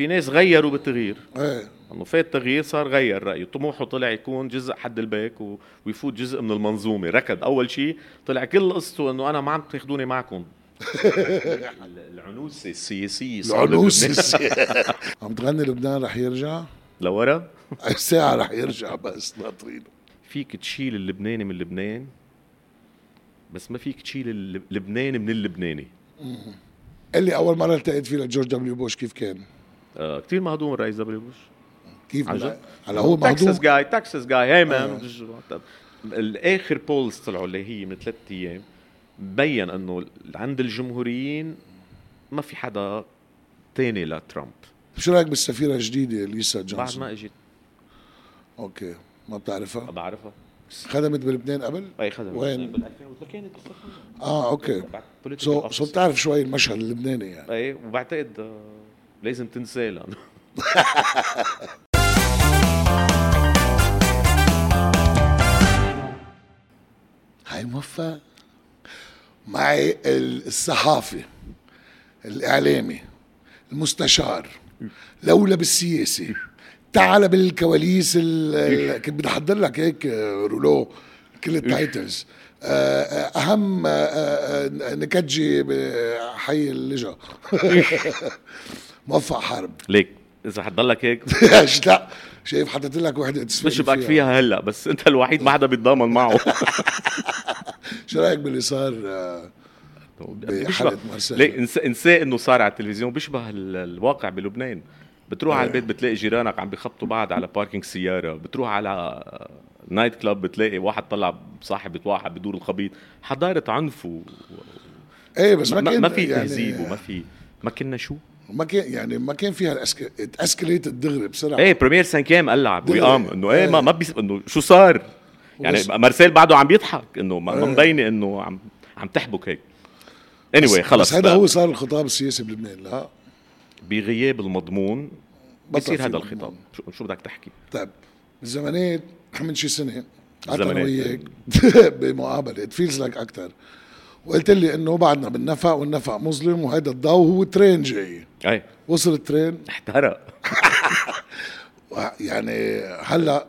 في ناس غيروا بالتغيير. إيه. إنه فات تغيير صار غير رأيه. طموحه طلع يكون جزء حد البيك و... ويفوت جزء من المنظومة. ركض. أول شيء طلع كل قصته إنه أنا ما عم تاخذوني معكم. العنوسة السياسية صار العنوس بلبنان. عم تغني لبنان رح يرجع؟ لورا. ساعة رح يرجع بس ناطرينه فيك تشيل اللبناني من لبنان بس ما فيك تشيل اللبناني من اللبناني. اللي أول مرة التقيت فيه لجورج دبليو بوش كيف كان؟ آه كثير مهضوم الرئيس دبليو بوش كيف هلا هو تكساس مهضوم جاي تكساس جاي هي. مان الآخر بولز طلعوا اللي هي من ثلاث أيام بين إنه عند الجمهوريين ما في حدا تاني لترامب شو رأيك بالسفيرة الجديدة ليسا بعد جونسون؟ ما إجت أوكي ما بتعرفها؟ بعرفها خدمت بلبنان قبل؟ أي خدمة وين؟ بال 2000 كانت. آه okay بعد so. so بتعرف شوي المشهد اللبناني يعني أي وبعتقد آه، لازم تنساه لأنه. هاي موفق معي الصحافي الإعلامي المستشار لولا بالسياسة. تعال بالكواليس ال- ال- كنت بدي أحضر لك هيك رولو كل التايتلز. آه، آه، أهم آه، نكجي بحي اللجأ. موفق حرب. ليك. إذا حتضلك هيك. إيش لا. شايف حطيت لك وحده تسفل بشبك فيها. هلأ بس أنت الوحيد ما حدا بيتضامن معه. شو رأيك باللي صار آه، بحلقة مارسيل ليه؟ انسى انسى إنه صار على التلفزيون. بيشبه ال- الواقع بلبنان. بتروح على البيت بتلاقي جيرانك عم بيخبطوا بعض على باركينج سيارة. بتروح على night club بتلاقي واحد طلع بصاحبة واحد بدور الخبيط. حضارة عنف و... إيه بس ما ما, ما في يعني تهذيب وما في ما كنا شو؟ ما كان يعني ما كان فيها ال escalate دغري بسرعة إيه première cinquième قلع دغري. وقام إنه إيه ما. ما بيس... إنه شو صار يعني مارسيل بعده عم بيضحك إنه ما إيه. مبينة إنه عم عم تحبك هيك اني anyway, خلص بس هذا. هو صار الخطاب السياسي بلبنان لا بغياب المضمون بصير هذا. الخطاب شو, شو بدك تحكي طيب بالزمانات من شي سنة الزمانات. وياك بمقابله feels like أكثر وقلت لي إنه بعدنا بالنفق والنفق مظلم وهذا الضوء هو train جاي. إيه وصل ال train. احترق. يعني هلأ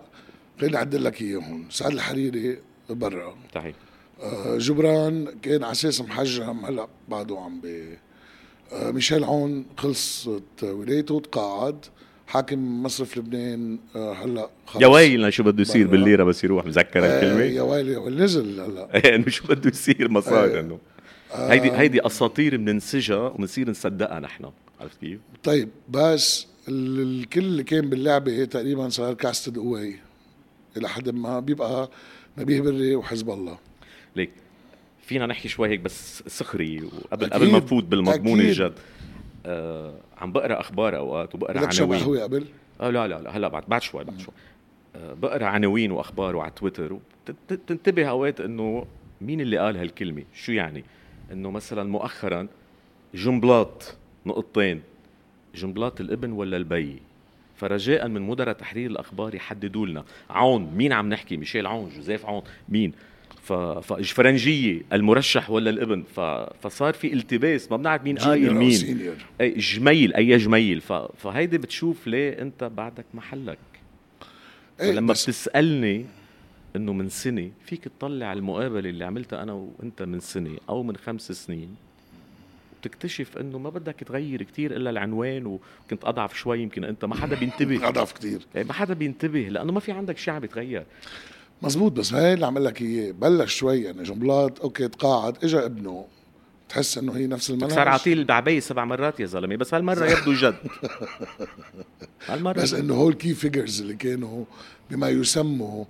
خليني أعدل لك إياه هون. سعد الحريري برا. صحيح. آه، جبران كان على أساس محجم هلأ بعده عم ب آه، ميشيل عون خلصت ولايته تقاعد. حاكم مصرف لبنان آه، هلأ خلص يا ويلنا شو بده يصير. بالليرة بس يروح مذكر آه، الكلمة يا ويلي نزل هلأ انه شو بده يصير ما صار إيه. انه هيدي هيدي أساطير بننسجها وبنصير نصدقها نحن عرفت كيف؟ طيب بس ال- الكل اللي كان باللعبة تقريبا صار casted away إلى حد ما بيبقى نبيه بري وحزب الله ليك فينا نحكي شوي هيك بس سخري وقبل. قبل ما نفوت بالمضمون. الجد آه عم بقرأ أخبار أوقات وبقرأ عناوين. هو قبل آه لا لا لا هلا بعد بعد شوي بعد شوي. آه بقرأ عناوين وأخبار وعلى تويتر وتنتبه أوقات إنه مين اللي قال هالكلمة؟ شو يعني؟ إنه مثلا مؤخرا جنبلاط نقطتين جنبلاط الابن ولا البي؟ فرجاء من مدراء تحرير الأخبار يحددوا لنا. عون مين عم نحكي؟ ميشيل عون جوزيف عون مين؟ ف... فجفرنجيه المرشح ولا الابن. فصار في التباس ما بنعرف مين قايل مين. أي جميل أي جميل. ف... فهيدي بتشوف ليه أنت بعدك محلك. إيه لما بتسألني إنه من سنة فيك تطلع المقابلة اللي عملتها أنا وأنت من سنة أو من خمس سنين وتكتشف إنه ما بدك تغير كتير إلا العنوان وكنت أضعف شوي يمكن أنت ما حدا بينتبه. أضعف كثير يعني ما حدا بينتبه لأنه ما في عندك شيء عم يتغير. مزبوط بس هاي اللي عم لك اياه بلش شوي يعني جنبلاط okay تقاعد اجى ابنه تحس إنه هي نفس المنهج صار عطيه البعبيه سبع مرات يا زلمة بس هالمرة يبدو جد. هالمرة. بس إنه هول key figures اللي كانوا بما يسموا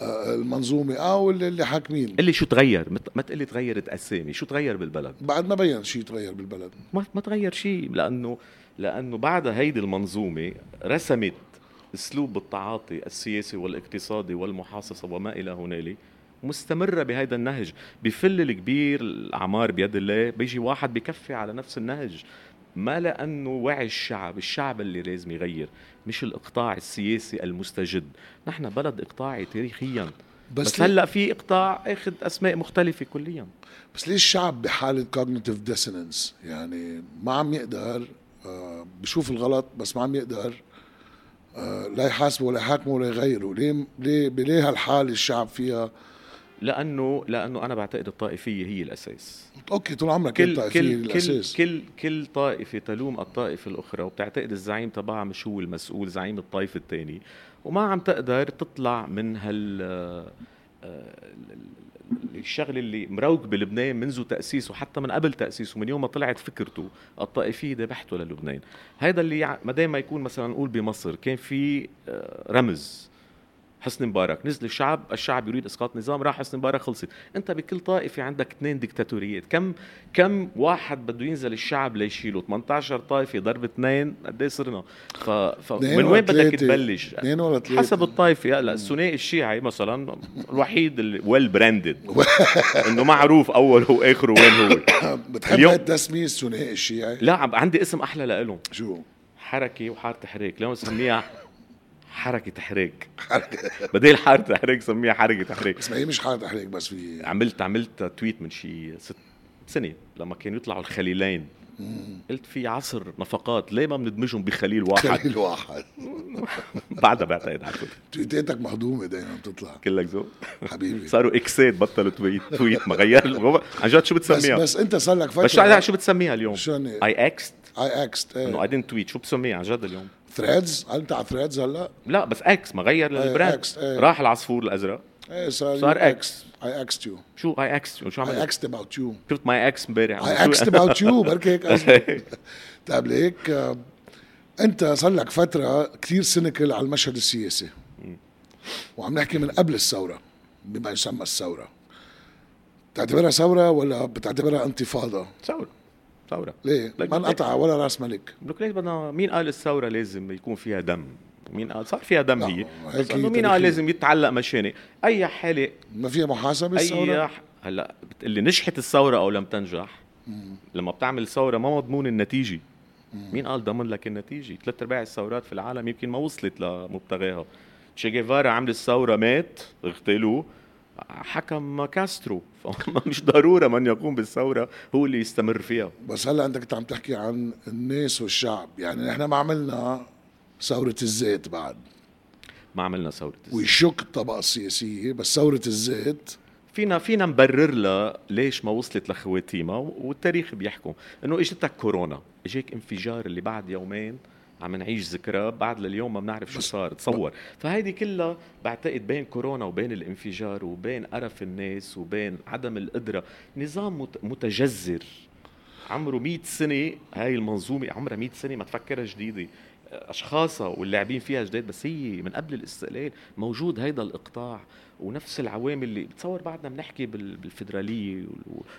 آه، المنظومة أو اللي, اللي حاكمين. قل لي شو تغير؟ ما تقلي تغيرت اسامي شو تغير بالبلد؟ بعد ما بين شيء تغير بالبلد. ما ما تغير شيء لأنه لأنه بعد هيدي المنظومة رسمت أسلوب التعاطي السياسي والاقتصادي والمحاصصة وما إلى هنالك مستمرة بهيدا النهج. بفل الكبير الأعمار بيد الله بيجي واحد بكفي على نفس النهج. ما لأنه وعي الشعب الشعب اللي لازم يغير مش الإقطاع السياسي المستجد. نحن بلد إقطاعي تاريخيا. بس, بس, هلأ في إقطاع آخذ أسماء مختلفة كليا. بس ليش الشعب بحالة cognitive dissonance يعني ما عم يقدر آه، بشوف الغلط بس ما عم يقدر لا يحاسبه ولا يحاكمه ولا يغيره ليه ليه بليه هالحال الشعب فيها؟ لأنه لأنه أنا بعتقد الطائفية هي الأساس. أوكي طول عمرك كل كل كل الأساس. كل كل طائفة تلوم الطائفة الأخرى وبتعتقد الزعيم تبعها مش هو المسؤول زعيم الطائفة الثاني. وما عم تقدر تطلع من هال آه، الشغله اللي مروق بلبنان منذ تأسيسه حتى من قبل تأسيسه من يوم ما طلعت فكرته الطائفية ذبحته للبنان. هذا اللي ما دام ما يكون مثلا نقول بمصر كان في آه، رمز. حسني مبارك. نزل الشعب الشعب يريد إسقاط نظام راح حسني مبارك خلصت. أنت بكل طائفة عندك اثنين ديكتاتوريات. كم كم واحد بده ينزل الشعب ليشيله؟ 18 طائفة ضرب اثنين. قد إيه صرنا؟ ف... ف... من وين بدك تبلش؟ حسب الطائفة. هلا الثنائي الشيعي مثلا الوحيد ال well branded إنه معروف اوله واخره وين هو. بتحب اليوم... التسميه الثنائي الشيعي؟ لا عندي اسم أحلى لإلهم. شو؟ حركة وحارة تحريك. اليوم سميها حركة تحريك. بدل حركة تحريك سميها حركة تحريك. بس ما هي مش حركة تحريك بس في عملت عملت تويت من شي ست سنة لما كانوا يطلعوا الخليلين. قلت في عصر نفقات ليه ما بندمجهم بخليل واحد؟ خليل واحد. بعدها بعتقد على تويتاتك مهضومة دائما بتطلع. كلك ذوق حبيبي. صاروا اكسات بطلوا tweet tweet ما غير عن جد شو بتسميها؟ بس, بس أنت صار لك فتره بس شو بتسميها اليوم؟ شو I Xed I Xed إنه I didn't tweet شو بتسميها عن جد اليوم؟ Threads هل انت على Threads هلا؟ لا بس X ما غير لل brand إيه. راح العصفور الأزرق. إيه صار صار X I Xed you شو؟ I X شو عملت؟ I Xed about you شفت my X امبارح. I Xed about you بركي هيك طيب ليك انت صار لك فترة كثير سنكل على المشهد السياسي. وعم نحكي من قبل الثورة بما يسمى الثورة. بتعتبرها ثورة ولا بتعتبرها انتفاضة؟ ثورة. ثورة. ليه؟ ما انقطع ولا رأس ملك. لك ليش بدنا مين قال الثورة لازم يكون فيها دم؟ مين قال؟ صار فيها دم هي. بس إنه مين قال لازم يتعلق مشاني؟ أي حالة ما فيها محاسبة الثورة؟ اي هلأ بتقلي نجحت الثورة أو لم تنجح مم. لما بتعمل ثورة ما مضمون النتيجة. مم. مين قال ضمن لك النتيجة؟ ثلاث أرباع الثورات في العالم يمكن ما وصلت لمبتغاها. تشي جيفارا عمل الثورة مات اغتالوه. حكم كاسترو. مش ضرورة من يقوم بالثورة هو اللي يستمر فيها. بس هلا انت كنت عم تحكي عن الناس والشعب. يعني نحن ما عملنا ثورة الزيت بعد. ما عملنا ثورة الزيت. ويشك الطبقة السياسية بس ثورة الزيت فينا فينا نبرر لها ليش ما وصلت لخواتيمها والتاريخ بيحكم. إنه إجتك كورونا إجاك انفجار اللي بعد يومين عم نعيش ذكرى بعد لليوم ما بنعرف شو صار تصور. فهيدي كلها بعتقد بين كورونا وبين الانفجار وبين قرف الناس وبين عدم القدرة. نظام متجذر. عمره 100 سنة هاي المنظومة عمرها 100 سنة ما تفكرها جديدة. أشخاصها واللاعبين فيها جداد بس هي من قبل الاستقلال موجود هيدا الإقطاع ونفس العوامل اللي بتصور بعدنا بنحكي بالفدرالية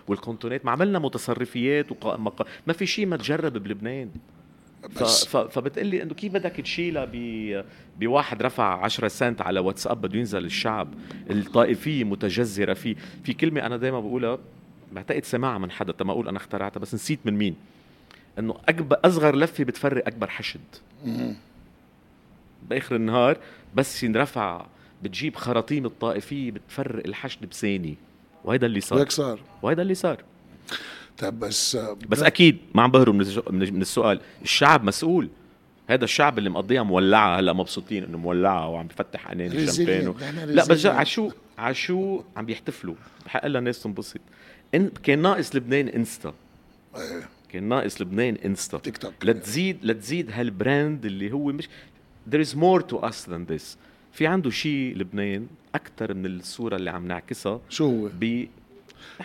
والكونتونات. ما عملنا متصرفيات وقائم ما في شيء ما تجرب بلبنان. بس فبتقلي إنه كيف بدك تشيلها بواحد رفع 10 سنت على واتساب بده ينزل الشعب الطائفية متجذرة فيه. في كلمة أنا دائما بقولها بعتقد سمعها من حدا تما أقول أنا اخترعتها بس نسيت من مين. إنه اكبر أصغر لفة بتفرق أكبر حشد. بآخر النهار بس ينرفع بتجيب خراطيم الطائفية بتفرق الحشد بثانيه وهيدا اللي صار. هيك صار. وهيدا اللي صار. طيب بس بس أكيد ما عم بهرب من السؤال. الشعب مسؤول. هذا الشعب اللي مقضيها مولعة هلأ مبسوطين إنه مولعة وعم بفتح عينين الشامبين و... لا بس على شو على شو عم بيحتفلوا؟ بحق لها الناس تنبسط. إن كان ناقص لبنان Insta. إيه. كان ناقص لبنان Insta. TikTok. لتزيد لتزيد هال brand اللي هو مش there is more to us than this. في عنده شيء لبنان أكثر من الصورة اللي عم نعكسها شو هو؟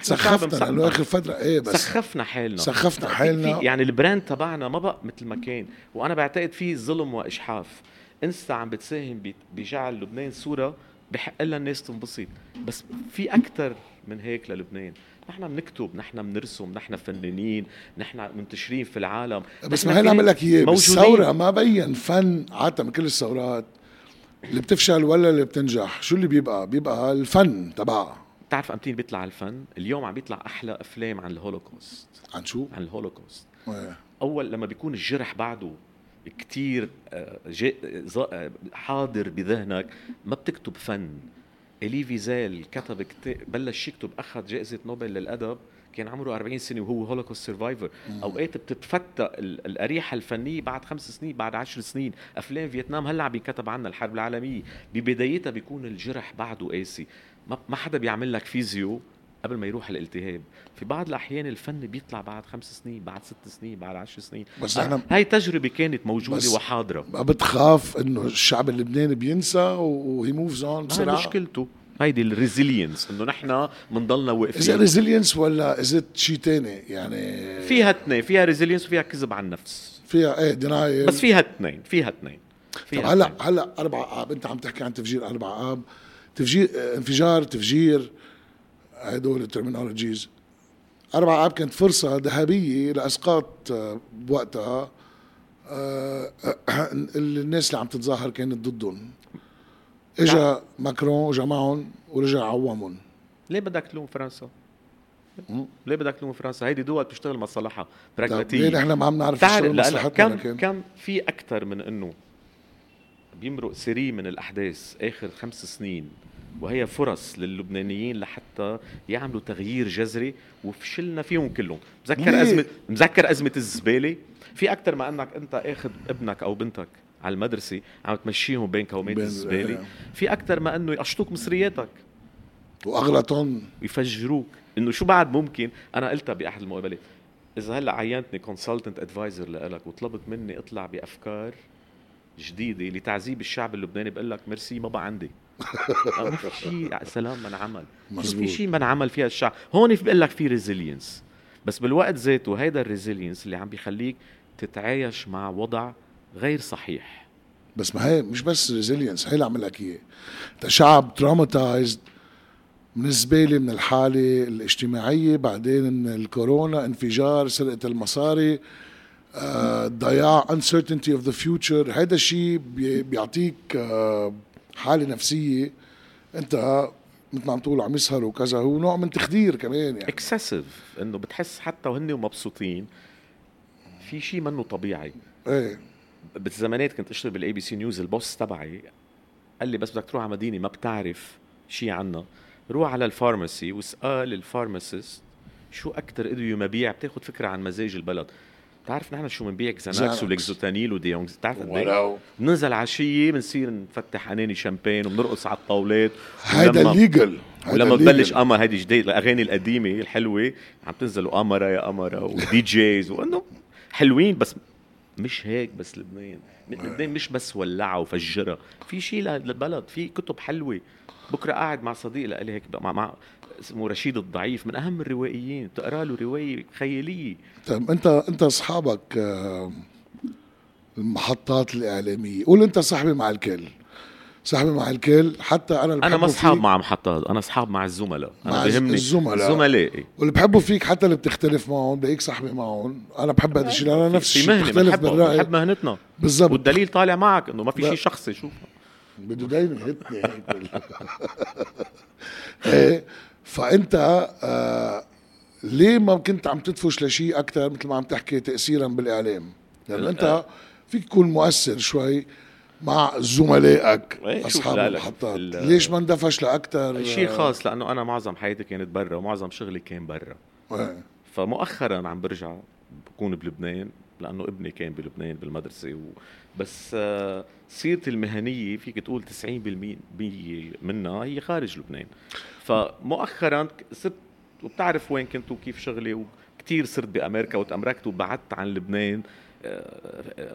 سخفنا لأنه آخر فترة. إيه بس. سخفنا حالنا سخفنا حالنا يعني البراند تبعنا ما بقى مثل ما كان. وأنا بعتقد في ظلم واجحاف إنستا عم بتساهم بجعل لبنان صورة بحق لها الناس تنبسط. بس في أكثر من هيك للبنان. نحن بنكتب نحن بنرسم نحن فنانين نحن منتشرين في العالم. بس ما هي عم قلك اياه بالثورة ما بين فن عاده من كل الثورات. اللي بتفشل ولا اللي بتنجح. شو اللي بيبقى؟ بيبقى الفن تبعها بتعرف امتين بيطلع الفن؟ اليوم عم بيطلع أحلى أفلام عن الهولوكوست. عن شو؟ عن الهولوكوست. ويه. أول لما بيكون الجرح بعده كتير آه، آه، حاضر بذهنك ما بتكتب فن. إيلي فيزيل كتب كتاب بلش يكتب أخذ جائزة نوبل للأدب. كان عمره 40 سنة وهو Holocaust survivor أوقات بتتفتق القريحة الفنية بعد خمس سنين بعد عشر سنين. أفلام فيتنام هلأ عم ينكتب عنها الحرب العالمية. ببدايتها بيكون الجرح بعده قاسي. ما حدا بيعمل لك physio قبل ما يروح الالتهاب. في بعض الأحيان الفن بيطلع بعد خمس سنين بعد ست سنين بعد عشر سنين. بس إحنا هاي تجربة كانت موجودة وحاضرة. ما بتخاف إنه الشعب اللبناني بينسى و he moves on بسرعة؟ مشكلته. هيدي ال resilience إنه نحن بنضلنا واقفين. إذا resilience ولا إذا شيء ثاني يعني فيها اثنين فيها resilience وفيها كذب عن النفس. فيها إيه denial بس فيها اثنين فيها اثنين. هلأ هلأ أربع آب أنت عم تحكي عن تفجير أربع آب. تفجير انفجار تفجير هدول ال terminologies. أربع آب كانت فرصة ذهبية لإسقاط آه، بوقتها. آه، الناس اللي عم تتظاهر كانت ضدهم. اجا نعم. ماكرون وجمعهم ورجع عومهم ليه بدك تلوم فرنسا؟ ليه بدك تلوم فرنسا؟ هيدي دول بتشتغل مصالحها براغماتية ليه نحن ما عم نعرف نشتغل مصلحتنا كم كم في أكثر من إنه بيمرق سري من الأحداث آخر خمس سنين وهي فرص للبنانيين لحتى يعملوا تغيير جذري وفشلنا فيهم كلهم. مذكر ازمه مذكر أزمة الزبالة؟ في أكثر ما إنك أنت آخذ ابنك أو بنتك. على المدرسة عم تمشيهم بين كومات الزبالة. في أكثر ما إنه يقشطوك مصرياتك. واغلى طن يفجروك إنه شو بعد ممكن؟ أنا قلتها بأحد المقابلات. إذا هلأ عينتني consultant advisor لك وطلبت مني اطلع بأفكار جديدة لتعذيب الشعب اللبناني بقول لك ميرسي ما بقى عندي. ما في شيء. سلام ما انعمل. في شيء ما انعمل فيها الشعب. هون بقول لك في resilience بس بالوقت ذاته هيدا ال resilience اللي عم بيخليك تتعايش مع وضع غير صحيح. بس ما هي مش بس resilience هي اللي عم قلك اياه انت شعب traumatized بالنسبة لي من الحالة الاجتماعية بعدين من الكورونا انفجار سرقة المصاري آه، ضياع uncertainty of the future. هذا الشيء بيعطيك uh, حالة نفسية انت مثل ما عم تقول عم يسهر وكذا. هو نوع من تخدير كمان يعني. excessive إنه بتحس حتى وهن مبسوطين. في شيء منه طبيعي. إيه. بالزمانات كنت أشتغل بال ABC News ال boss تبعي قال لي بس بدك تروح على مدينة ما بتعرف شيء عنا روح على ال pharmacy واسأل ال pharmacist شو أكثر إدوية مبيع بتاخذ فكرة عن مزاج البلد. بتعرف نحن شو بنبيع Xanax و Lexotanil وديونز بتعرف ولو. بننزل عشية بنصير نفتح أناني شامبين وبنرقص على الطاولات. هيدا الليجل ولما ببلش قمر هيدي جديد الأغاني القديمة الحلوة عم تنزل قمره يا قمره ودي جيز وإنه حلوين بس مش هيك بس لبنان. لبنان مش بس ولعها وفجرها. في شيء للبلد. في كتب حلوة. بكرة قاعد مع صديق لي هيك مع, مع اسمه رشيد الضعيف من أهم الروائيين. تقرا له رواية خيالية. طيب انت أنت أصحابك آه، المحطات الإعلامية. قول أنت صاحبي مع الكل. صاحبي مع الكل حتى أنا أنا ما أصحاب مع محطات أنا أصحاب مع الزملاء. أنا بهمني الزملاء. زملائي واللي بحبه فيك حتى اللي بتختلف معهم بلاقيك صاحبي معهم. أنا بحب هذا الشيء أنا نفس الشيء بختلف بالرأي. بحب مهنتنا. بالضبط. والدليل طالع معك إنه ما في شيء شخصي شوف. بده دايما يهتني إيه فأنت آه ليه ما كنت عم تدفش لشيء أكثر مثل ما عم تحكي تاثيرا بالإعلام؟ لأنه أنت فيك تكون مؤثر شوي. مع زملائك إيه، أصحاب المحطات. ليش ما اندفش لاكثر شيء خاص لأنه أنا معظم حياتي كانت برا ومعظم شغلي كان برا. إيه. فمؤخرا عم برجع بكون بلبنان لأنه ابني كان بلبنان بالمدرسة و... بس آه، سيرتي المهنية فيك تقول 90% منها هي خارج لبنان. فمؤخرا صرت وبتعرف وين كنت وكيف شغلي وكثير صرت بأمريكا وتأمركت وبعدت عن لبنان. آه، آه،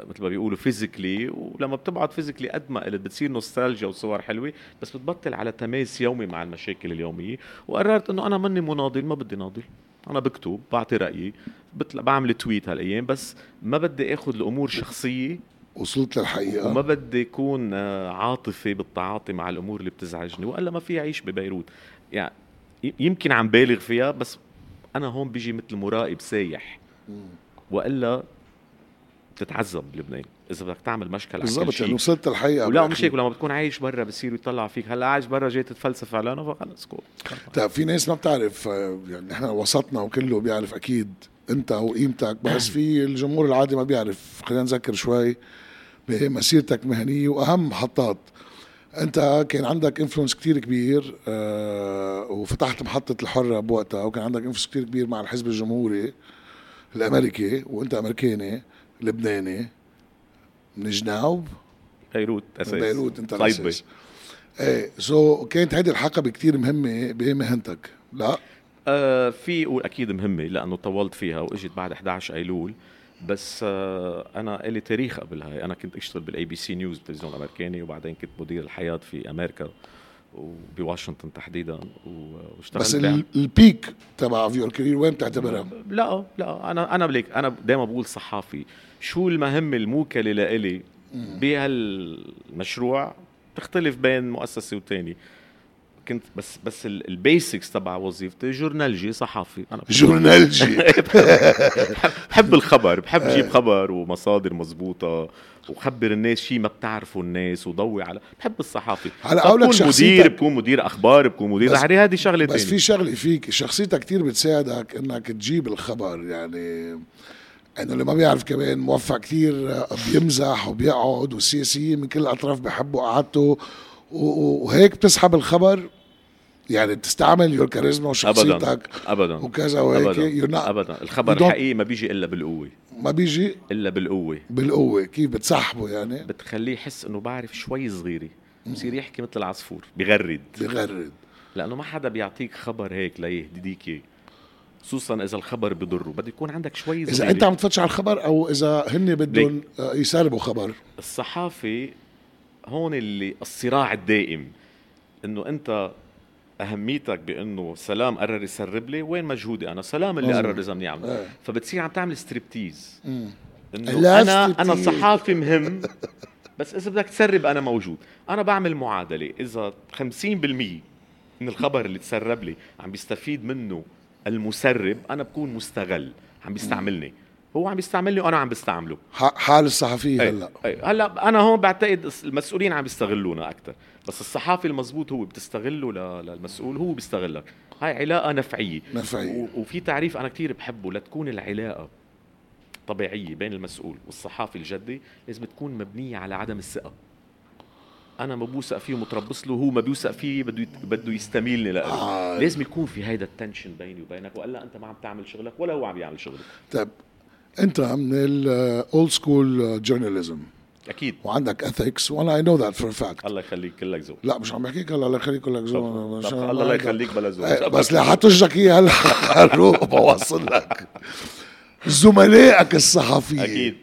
مثل ما بيقولوا physically ولما بتبعد physically قد ما قلت بتصير نوستالجيا وصور حلوة بس بتبطل على تماس يومي مع المشاكل اليومية. وقررت إنه أنا ماني مناضل ما بدي ناضل. أنا بكتب بعطي رأيي بطلع بعمل tweet هالأيام بس ما بدي آخذ الأمور شخصية. وصلت للحقيقة. وما بدي أكون آه، عاطفي بالتعاطي مع الأمور اللي بتزعجني وإلا ما في اعيش ببيروت. يعني يمكن عم بالغ فيها بس أنا هون بيجي مثل مراقب سايح وإلا بتتعذب بلبنان إذا بدك تعمل مشكل بالضبط يعني وصلت الحقيقة ولا مش هيك لما بتكون عايش برا بصيروا يطلع فيك هلا عايش برا جاي تتفلسف علينا فخلص كول طيب في ناس ما بتعرف آه، يعني نحن وسطنا وكله بيعرف أكيد أنت وقيمتك بس في الجمهور العادي ما بيعرف. خلينا نذكر شوي بمسيرتك مهنيه وأهم محطات. أنت كان عندك influence كتير كبير آه وفتحت محطة الحرة بوقتها وكان عندك influence كتير كبير مع الحزب الجمهوري الأمريكي وأنت أمريكاني. لبناني. من جناوب بيروت أساس. بيروت انت طيبة. إيه so كانت هيدي الحقبة كتير مهمة بمهنتك لا؟ آه في واكيد مهمة لأنه طولت فيها وإجت بعد 11 أيلول. بس آه أنا لي تاريخ قبل هاي. أنا كنت أشتغل بال ABC News التلفزيون الأمريكاني وبعدين كنت مدير الحياة في أمريكا. وبواشنطن تحديدا واشتغلت بس ال peak تبع your career وين بتعتبرها؟ لا لا أنا أنا بليك أنا دائما بقول صحافي. شو المهمه الموكلة لإلي بهالمشروع؟ تختلف بين مؤسسة وتاني كنت بس بس ال basics تبع وظيفتي جورنالجي صحافي. أنا جورنالجي بحب الخبر بحب جيب خبر ومصادر مزبوطة وخبر الناس شيء ما بتعرفه الناس وضوي على بحب الصحافي. هلا أقول لك بكون شخصيتك- مدير بكون مدير أخبار بكون مدير بس- دحري هذه شغلة بس في شغلة فيك شخصيتك كتير بتساعدك إنك تجيب الخبر يعني إنه اللي ما بيعرف كمان موفق كتير آه، بيمزح وبيقعد والسياسيين من كل الأطراف بيحبوا قعدته وهيك بتسحب الخبر يعني بتستعمل يور كاريزما وشخصيتك ابدا ابدا وكذا وهيك. not- ابدا. الخبر الحقيقي ما بيجي إلا بالقوة. ما بيجي إلا بالقوة. بالقوة. كيف بتسحبه يعني؟ بتخليه يحس إنه بعرف شوي صغيرة. بصير يحكي مثل العصفور بغرد. بغرد. لأنه ما حدا بيعطيك خبر هيك ليهديك إياه. خصوصا إذا الخبر بضره. بده يكون عندك شوي صغيرة. اذا أنت عم تفتش على الخبر أو إذا هن بدهم آه، يسربوا خبر. الصحافي هون اللي الصراع الدائم. إنه أنت أهميتك بأنه سلام قرر يسرب لي وين مجهودي أنا؟ سلام اللي. قرر إذا منيح عمل. إيه. فبتصير عم تعمل ستريبتيز إنه أنا أنا. صحافي مهم بس إذا بدك تسرب أنا موجود. أنا بعمل معادلة. إذا 50% من الخبر اللي تسرب لي عم بيستفيد منه المسرب أنا بكون مستغل. عم بيستعملني. هو عم بيستعملني وأنا عم بستعمله. حال الصحفية أي- هلأ. أي. هلأ أنا هون بعتقد المسؤولين عم بيستغلونا أكثر بس الصحافي المزبوط هو بتستغله للمسؤول هو بيستغلك. هاي علاقة نفعية. نفعية. و- وفي تعريف أنا كتير بحبه لتكون العلاقة طبيعية بين المسؤول والصحافي الجدي لازم تكون مبنية على عدم الثقة. أنا ما بوثق فيه ومتربص له وهو ما بيوثق فيه بده بده يستميلني له آه. لازم يكون في هيدا ال tension بيني وبينك وإلا أنت ما عم تعمل شغلك ولا هو عم يعمل شغله طيب أنت من ال old school journalism أكيد. وعندك ethics وأنا I know that for a fact الله يخليك كلك ذوق لا مش عم بحكيك هلا الله يخليك لك طب عشان الله لا. يخليك بلا ذوق إيه، بس اللي حتجرك اياه هلا. روح بوصل لك. زملائك الصحفيين. أكيد.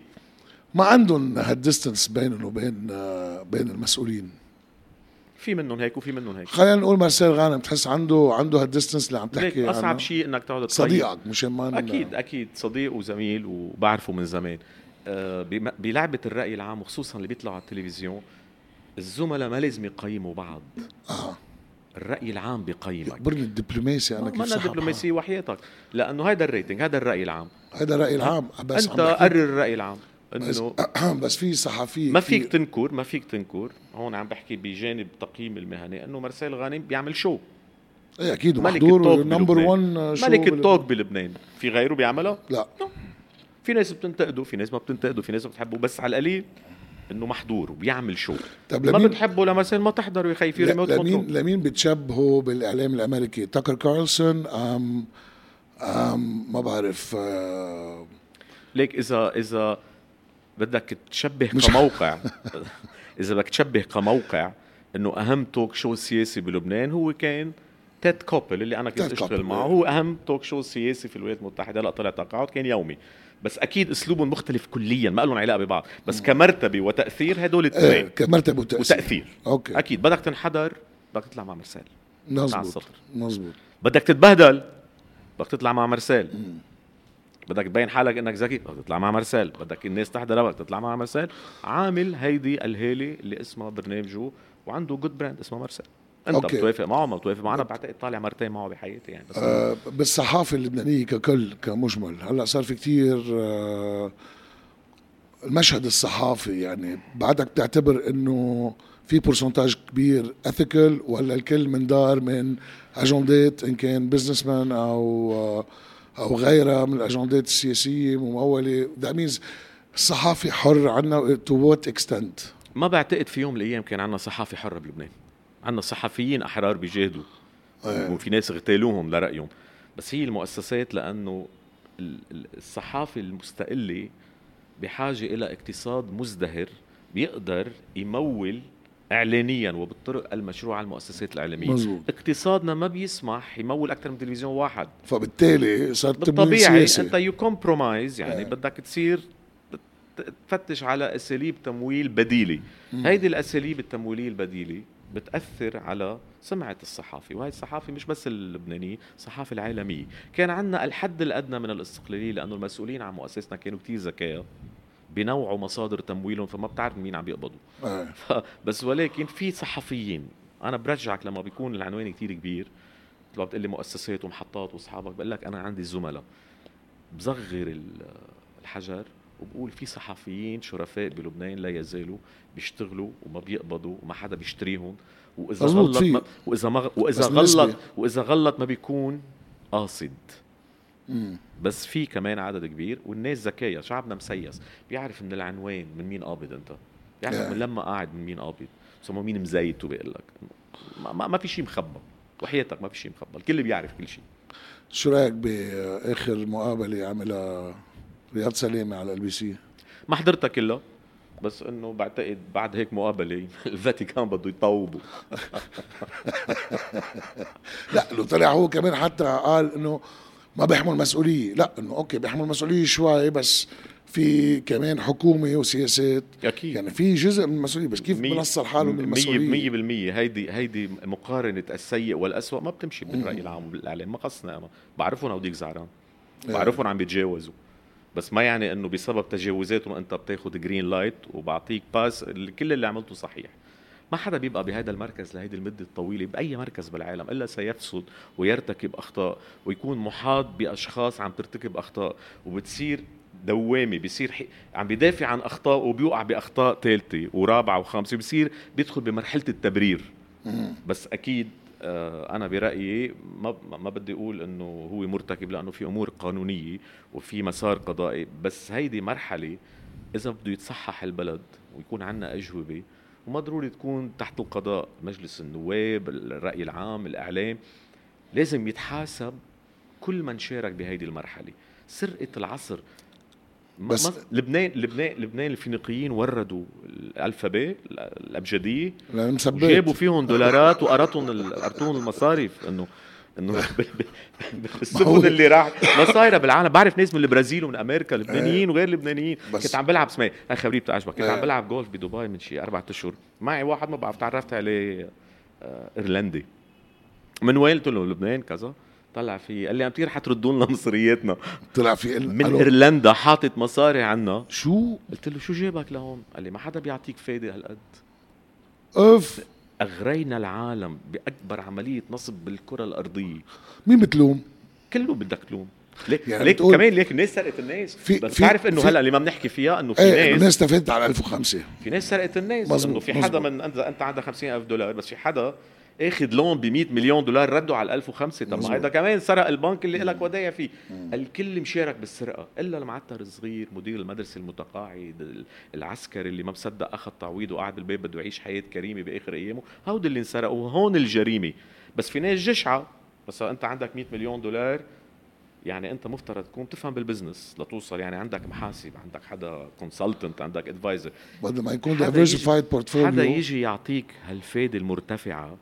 ما عندهم هال distance بينهم وبين آه، بين المسؤولين؟ في منهم هيك وفي منهم هيك. خلينا نقول مارسيل غانم تحس عنده عنده هال distance اللي عم تحكي أصعب شيء إنك تقعد تقيم. صديقك مش ما أكيد أكيد. صديق وزميل وبعرفه من زمان. بلعبة الرأي العام وخصوصا اللي بيطلعوا على التلفزيون الزملاء ما لازم يقيموا بعض. آه. الرأي العام بيقيمك. يخبرني الدبلوماسي أنا كيف ما صح دبلوماسيه وحياتك. لأنه هذا الريتنج هذا الرأي العام. هذا الرأي العام. بس انت قرر الرأي العام بس, إنه بس في صحفيه ما فيك تنكر ما فيك تنكر. هون عم بحكي بجانب تقييم المهني إنه مرسال غانم بيعمل شو إيه أكيد ملك محضور number بلبنان. 1 show ملك ال talk بلبنان. في غيره بيعملها؟ لا. في ناس بتنتقده في ناس ما بتنتقده في ناس بتحبه بس على القليل إنه محضور وبيعمل show. طب ما بتحبه لمثلا ما تحضر يا خي في ريموت لمين لمين بتشبهه بالإعلام الأمريكي؟ تاكر كارلسون um um ما بعرف آه، ليك اذا إذا بدك تشبه كموقع إذا بدك تشبه كموقع إنه أهم talk show سياسي بلبنان هو كان تيد كوبل اللي أنا كنت أشتغل معه. هو أهم talk show سياسي في الولايات المتحدة هلا طلع تقاعد كان يومي. بس أكيد أسلوبهم مختلف كليا ما لهم علاقة ببعض. بس كمرتبة وتأثير هدول إيه الاثنين كمرتبة وتأثير. وتأثير. okay. أكيد. بدك تنحدر بدك تطلع مع مرسال. مزبوط. مزبوط بدك تتبهدل بدك تطلع مع مرسال. بدك تبين حالك إنك ذكي بدك تطلع مع مرسال. بدك الناس تحضر بدك تطلع مع مرسال. عامل هيدي الهاله اللي اسمها برنامجه وعنده good brand اسمه مرسال. أنت okay. بتوافق معه ما بتوافق معه. أنا بعتقد طالع مرتين معه بحياتي يعني. بس آه بالصحافة اللبنانية ككل كمجمل. هلأ صار في كتير آه المشهد الصحافي يعني. بعدك بتعتبر إنه في percentage كبير ethical ولا الكل مندار من اجندات إن كان businessman أو آه أو غيرها من الاجندات السياسية ممولة. that means الصحافي حر عنا to what extent ما بعتقد في يوم من الأيام كان عندنا صحافة حرة بلبنان. عندنا صحفيين أحرار بيجاهدوا إيه. وفي ناس اغتالوهم لرأيهم. بس هي المؤسسات لأنه ال- ال- الصحافة المستقلة بحاجة إلى اقتصاد مزدهر بيقدر يمول اعلانيا وبالطرق المشروعة المؤسسات الإعلامية. مزبوط. اقتصادنا ما بيسمح يمول أكثر من تلفزيون واحد. فبالتالي صار تمويل بالطبيعي أنت you compromise يعني إيه. بدك تصير تفتش على أساليب تمويل بديلة. هيدي الأساليب التمويلية البديلة بتأثر على سمعة الصحافه وهي الصحافه مش بس اللبنانيه الصحافه العالميه كان عندنا الحد الأدنى من الاستقلالية لأنه المسؤولين عن مؤسسنا كانوا كتير ذكاء بنوعوا مصادر تمويلهم فما بتعرف مين عم بيقبضوا. ف- بس ولكن في صحفيين أنا برجعك لما بيكون العنوان كتير كبير لما بتقول لي مؤسسات ومحطات وأصحابك بقول لك أنا عندي زملاء. بصغر ال- الحجر وبقول في صحفيين شرفاء بلبنان لا يزالوا بيشتغلوا وما بيقبضوا وما حدا بيشتريهم. وإذا غلط. ما وإذا ما وإذا غلط وإذا غلط ما بيكون قاصد. مم. بس في كمان عدد كبير والناس ذكية شعبنا مسيس. بيعرف من العنوان من مين قابض أنت؟ بيعرف Yeah. من لما قاعد من مين قابض. بسموه مين مزيت وبيقول لك. ما, ما في شيء مخبى وحياتك ما في شيء مخبى الكل بيعرف كل شيء شو رأيك بآخر مقابلة عملها رياض سلامه على LBC ما حضرتها كلها بس إنه بعتقد بعد هيك مقابلة الفاتيكان بده يطوبوا لا لو طلع هو كمان حتى قال إنه ما بيحمل مسؤولية. لا إنه okay بيحمل مسؤولية شوي بس في كمان حكومة وسياسات. أكيد. يعني في جزء من المسؤولية بس كيف بينصل حاله من المسؤولية؟ مية بالمية. هيدي هيدي مقارنة السيء والأسوأ ما بتمشي بالرأي العام وبالإعلام ما خصنا أنا بعرفهم هوديك زعران. بعرفهم عم بيتجاوزوا. بس ما يعني إنه بسبب تجاوزاتهم أنت بتاخذ green light وبعطيك pass كل اللي عملته صحيح. ما حدا بيبقى بهذا المركز لهيدي المدة الطويلة بأي مركز بالعالم إلا سيفسد ويرتكب أخطاء ويكون محاط بأشخاص عم ترتكب أخطاء وبتصير دوامة بيصير حي... عم بيدافع عن أخطاء وبيوقع بأخطاء ثالثة ورابعة وخامسة بيصير بيدخل بمرحلة التبرير. بس أكيد أنا برأيي ما ما بدي أقول إنه هو مرتكب لأنه في أمور قانونية وفي مسار قضائي. بس هيدي مرحلة إذا بده يتصحح البلد ويكون عندنا أجوبة وما ضروري تكون تحت القضاء. مجلس النواب الرأي العام الإعلام لازم يتحاسب كل من شارك بهيدي المرحلة. سرقة العصر بس- لبنان لبنان لبنان الفينيقيين وردوا الالفابيه الأبجدية جابوا فيهم دولارات وقرطهم قرطون المصارف انه إنه بال- بال- بالسفن اللي راح. ما صايره بالعالم. بعرف ناس من البرازيل ومن أمريكا لبنانيين وغير لبنانيين. كنت عم بلعب اسمعي هاي خبرية بتعجبك. كنت إيه. عم بلعب جولف بدبي من شي أربع أشهر. معي واحد ما بعرف تعرفت عليه آه، إيرلندي. من وين؟ قلت له لبنان كذا. طلع في قال لي عم تيجي حتردوا لنا مصرياتنا طلع في من قالوا إيرلندا حاطط مصاري عنا. شو؟ قلت له شو جابك لهون؟ قال لي ما حدا بيعطيك فايدة هالقد. أف. أغرينا العالم بأكبر عملية نصب بالكرة الأرضية. مين بتلوم؟ كله بدك تلوم. ليك يعني ليك كمان ليك الناس سرقت الناس. في- بس في- تعرف إنه هلأ اللي ما بنحكي فيها إنه في إيه ناس الناس استفدت على 1005 في ناس سرقت الناس. إنه في حدا. من انت أنت عندك 50000 دولار بس في حدا اخذ loan ب 100 مليون دولار ردوا على 1005 طب. ما هيدا كمان سرق البنك اللي لك ودايع فيه. الكل مشارك بالسرقة إلا المعتر الصغير مدير المدرسة المتقاعد ال- العسكري اللي ما مصدق أخذ تعويض وقعد بالبيت بده يعيش حياة كريمة بآخر أيامه. هودي اللي انسرقوا هون الجريمة. بس في ناس جشعة. بس أنت عندك 100 مليون دولار يعني أنت مفترض تكون تفهم بال business لتوصل. يعني عندك محاسب عندك حدا consultant عندك advisor بدل ما يكون حدا diversified حدا portfolio يجي يعطيك هالفايدة المرتفعة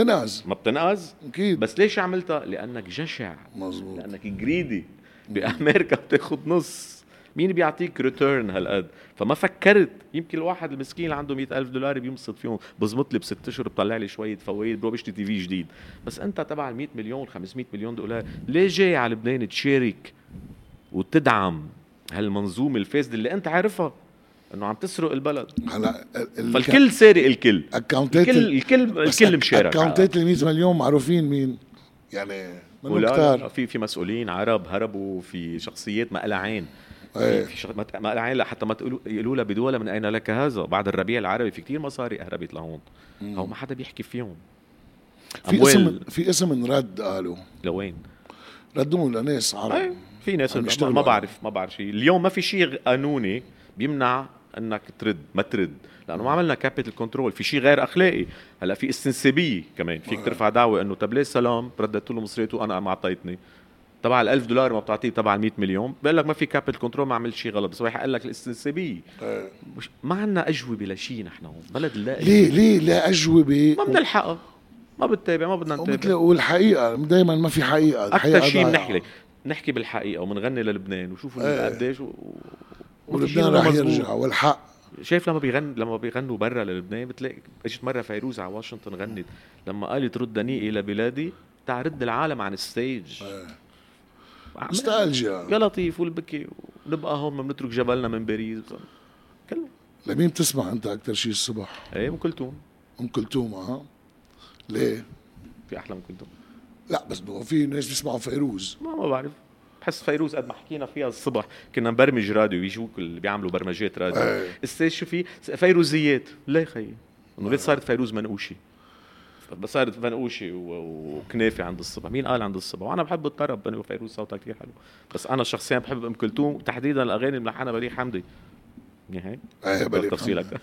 تناز ما بتنقذ أكيد. بس ليش عملتها؟ لأنك جشع. مزبوط لأنك greedy بأمريكا بتاخذ نص. مين بيعطيك return هالقد؟ فما فكرت. يمكن الواحد المسكين اللي عنده مئة ألف دولار بينبسط فيهم. بزمط لي بست أشهر بطلع لي شوية فوائد. بروح بشتري TV جديد. بس أنت تبع ال 100 مليون 500 مليون دولار ليه جاي على لبنان تشارك وتدعم هالمنظومة الفاسدة اللي أنت عارفها؟ إنه عم تسرق البلد. هلا ال- فالكل سارق الكل. اكونتات الكل الكل الكل مشارك. اكونتات ال 100 مليون معروفين مين؟ يعني لا كتار؟ في في مسؤولين عرب هربوا في شخصيات ما لها عين. إيه. في, شخ... ما لها عين حتى ما تقولوا يقولوا لها بدولة من أين لك هذا؟ بعد الربيع العربي في كتير مصاري هربت لهون. هو ما حدا بيحكي فيهم. في اسم في اسم انرد قالوا. لوين؟ ردوه لناس عرب. في ناس ما. بعرف ما بعرف شيء. اليوم ما في شيء قانوني بيمنع انك ترد ما ترد. لأنه ما عملنا capital control في شيء غير أخلاقي. هلأ في استنسابية كمان. فيك ترفع دعوة إنه طب ليه سلام؟ رديت له مصرياته وأنا ما اعطيتني تبع ال 1000 دولار ما بتعطيه تبع ال 100 مليون. بقول لك ما في capital control ما عملت شيء غلط. بس هو قال لك الاستنسابية. إيه. مش ما عندنا أجوبة لشيء نحن هون. بلد لا ليه ليه لا أجوبة؟ ما بنلحقها. ما بتتابع ما بدنا نتابع. والحقيقة دائما ما في حقيقة. أكثر شيء. بنحكي نحكي بالحقيقة وبنغني للبنان وشوفوا إيه. قديش و... ولبنان رح. يرجع والحق. شايف لما بيغن لما بيغنوا برا للبنان بتلاقي اجت مرة فيروز على واشنطن غنت. لما قالت ردني إلى بلادي تعرض العالم عن ال stage. عم- نوستالجيا. يا لطيف والبكي. ونبقى هون بنترك جبلنا من باريس. كله لمين بتسمع أنت أكثر شيء الصبح؟ إيه أم كلثوم. أم كلثوم ها؟ ليه؟ في أحلى أم كلثوم. لا بس في ناس بيسمعوا فيروز. ما ما بعرف. بحس فيروز قد ما حكينا فيها الصبح كنا نبرمج راديو يجوك اللي بيعملوا برمجات راديو. إيه. أستاذ شو في؟ فيروزيات. ليه خيي إنه ليه صارت فيروز منقوشي بس صارت منقوشي و- وكنافة عند الصبح. مين قال عند الصبح؟ وأنا بحب الطرب أنا وفيروز صوتها كثير حلو. بس أنا شخصيا بحب أم كلثوم. تحديدا الأغاني الملحنه بليغ حمدي. هيك إيه بليغ تفصيل أكثر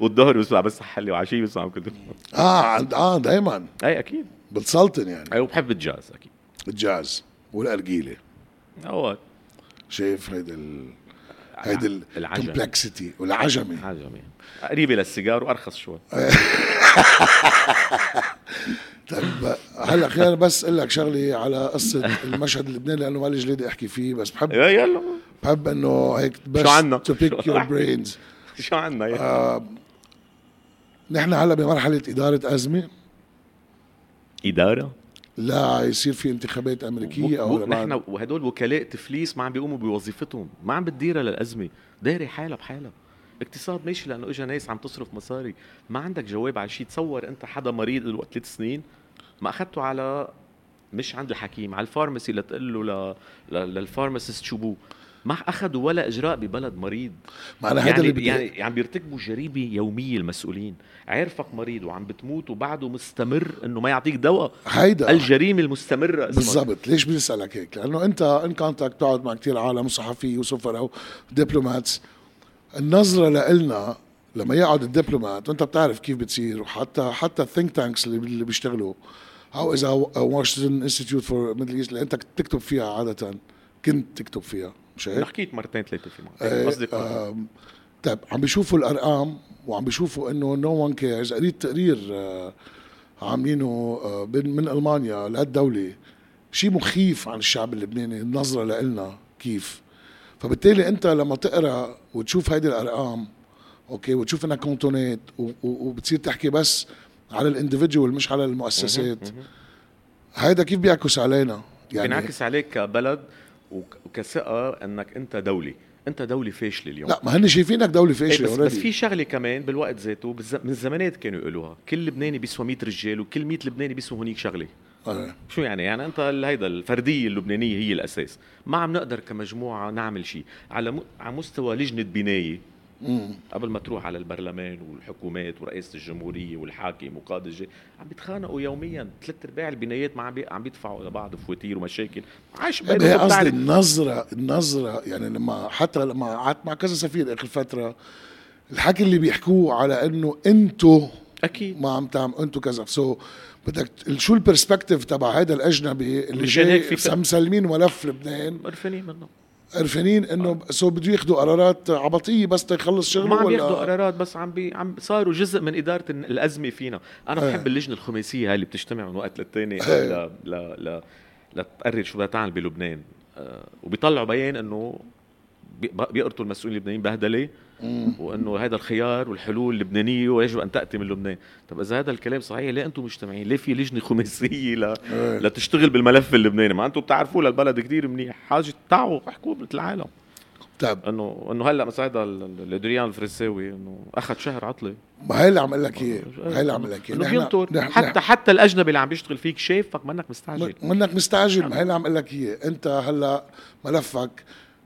والظهر بسمع بس حلي وعشيه بسمع أم كلثوم. آه عند آه دائما اي أكيد. بتسلطن يعني. اي وبحب الجاز أكيد. الجاز والارجيله اوقات شايف هيدا ال هيدا. ال complexity والعجمه عجمي. قريبة للسيجار وأرخص شوي. طيب هلأ خلينا بس أقول لك شغلة على قصة المشهد اللبناني لأنه مالي جليد أحكي فيه بس بحب يلا بحب إنه هيك بس عنا؟ to pick your brains شو عنا؟ يا آه، نحن هلأ بمرحلة إدارة أزمة. إدارة؟ لا يصير في انتخابات أمريكية أو لا بعد. نحن وهدول وكلاء تفليس ما عم بيقوموا بوظيفتهم ما عم بتديرها للأزمة. دايرة حالها بحالها. اقتصاد ماشي لأنه اجى ناس عم تصرف مصاري. ما عندك جواب على شيء تصور أنت حدا مريض له ثلاث سنين؟ ما أخذته على مش عند الحكيم على ال pharmacy لتقول له ل... ل... لل pharmacist شو بو. ما اخذوا ولا إجراء ببلد مريض. هذا يعني اللي بدي يعني عم بيرتكبوا جريمة يومية المسؤولين. عارفك مريض وعم بتموت وبعده مستمر إنه ما يعطيك دواء. هيدا. الجريمة المستمرة بالضبط. ليش بنسألك هيك؟ لأنه أنت in contact تقعد مع كتير عالم وصحفي وسفراء و diplomats النظرة لإلنا لما يقعد ال diplomat وأنت بتعرف كيف بتصير وحتى حتى ال think tanks اللي اللي بيشتغلوا. أو اذا Washington Institute for Middle East اللي أنت بتكتب فيها عادة. كنت تكتب فيها. أنا حكيت مرتين ثلاثة في إيه، معك قصدي آه. طيب عم بيشوفوا الأرقام وعم بيشوفوا إنه no one cares قريت تقرير آه، عاملينه آه، من ألمانيا لهالدولة. شيء مخيف عن الشعب اللبناني النظرة لإلنا كيف؟ فبالتالي أنت لما تقرأ وتشوف هيدي الأرقام أوكي وتشوف إنها كانتونات وبتصير تحكي بس على ال individual مش على المؤسسات هيدا كيف بيعكس علينا؟ يعني بينعكس عليك كبلد وكثقة إنك أنت دوله أنت دوله فاشله اليوم لا ما هن شايفينك دوله إيه فاشله بس, already. بس في شغلة كمان بالوقت ذاته. من الزمانات كانوا يقولوها كل لبناني بيسوى 100 رجال وكل 100 لبناني بيسوى هونيك شغلة آه. شو يعني يعني أنت هيدا الفردية اللبنانية هي الأساس ما عم نقدر كمجموعة نعمل شيء على م... على مستوى لجنة بناية. قبل ما تروح على البرلمان والحكومات ورئاسه الجمهورية والحاكم وقاده عم بيتخانقوا يوميا. ثلاث أرباع البنايات ما عم. عم بيدفعوا لبعض فواتير ومشاكل. عايش هي قصدي بتعرف. النظرة النظرة يعني لما حتى لما قعدت مع كذا سفير آخر فترة الحكي اللي بيحكوه على إنه أنتو أكيد. ما عم تعمل أنتو كذا. so بدك ت- شو ال perspective تبع هذا الأجنبي اللي جاي مسلمين ملف لبنان؟ قرفانين منه قرفانين إنه so بده ياخذوا قرارات عبطية بس تيخلص شغله ما عم ولا بياخذوا قرارات بس عم بي عم صاروا جزء من إدارة ال- الأزمة فينا أنا إيه. بحب اللجنة الخماسية هاي اللي بتجتمع من وقت للتاني. ل ل ل لتقرر شو بدها تعمل بلبنان آه، وبيطلعوا بيان إنه بي- بيقرطوا المسؤولين اللبنانيين بهدلة وإنه هذا الخيار والحلول اللبنانية ويجب أن تأتي من لبنان. طب إذا هذا الكلام صحيح ليه أنتم مجتمعين؟ ليه في لجنة خماسية ل... إيه. لتشتغل بالملف اللبناني؟ ما أنتم بتعرفوا للبلد كتير منيح. حاجة تعوا احكوا مثل العالم طيب انه إنه هلأ مثلا هذا ال- ال- الادريان الفرنساوي إنه أخذ شهر عطلة. ما هي اللي عم أقول لك اياه هي اللي عم أقول لك اياه بينطر. نحن- حتى حتى الأجنبي اللي عم بيشتغل فيك شايفك منك مستعجل. منك مستعجل. ما هي اللي عم أقول لك اياه أنت هلأ ملفك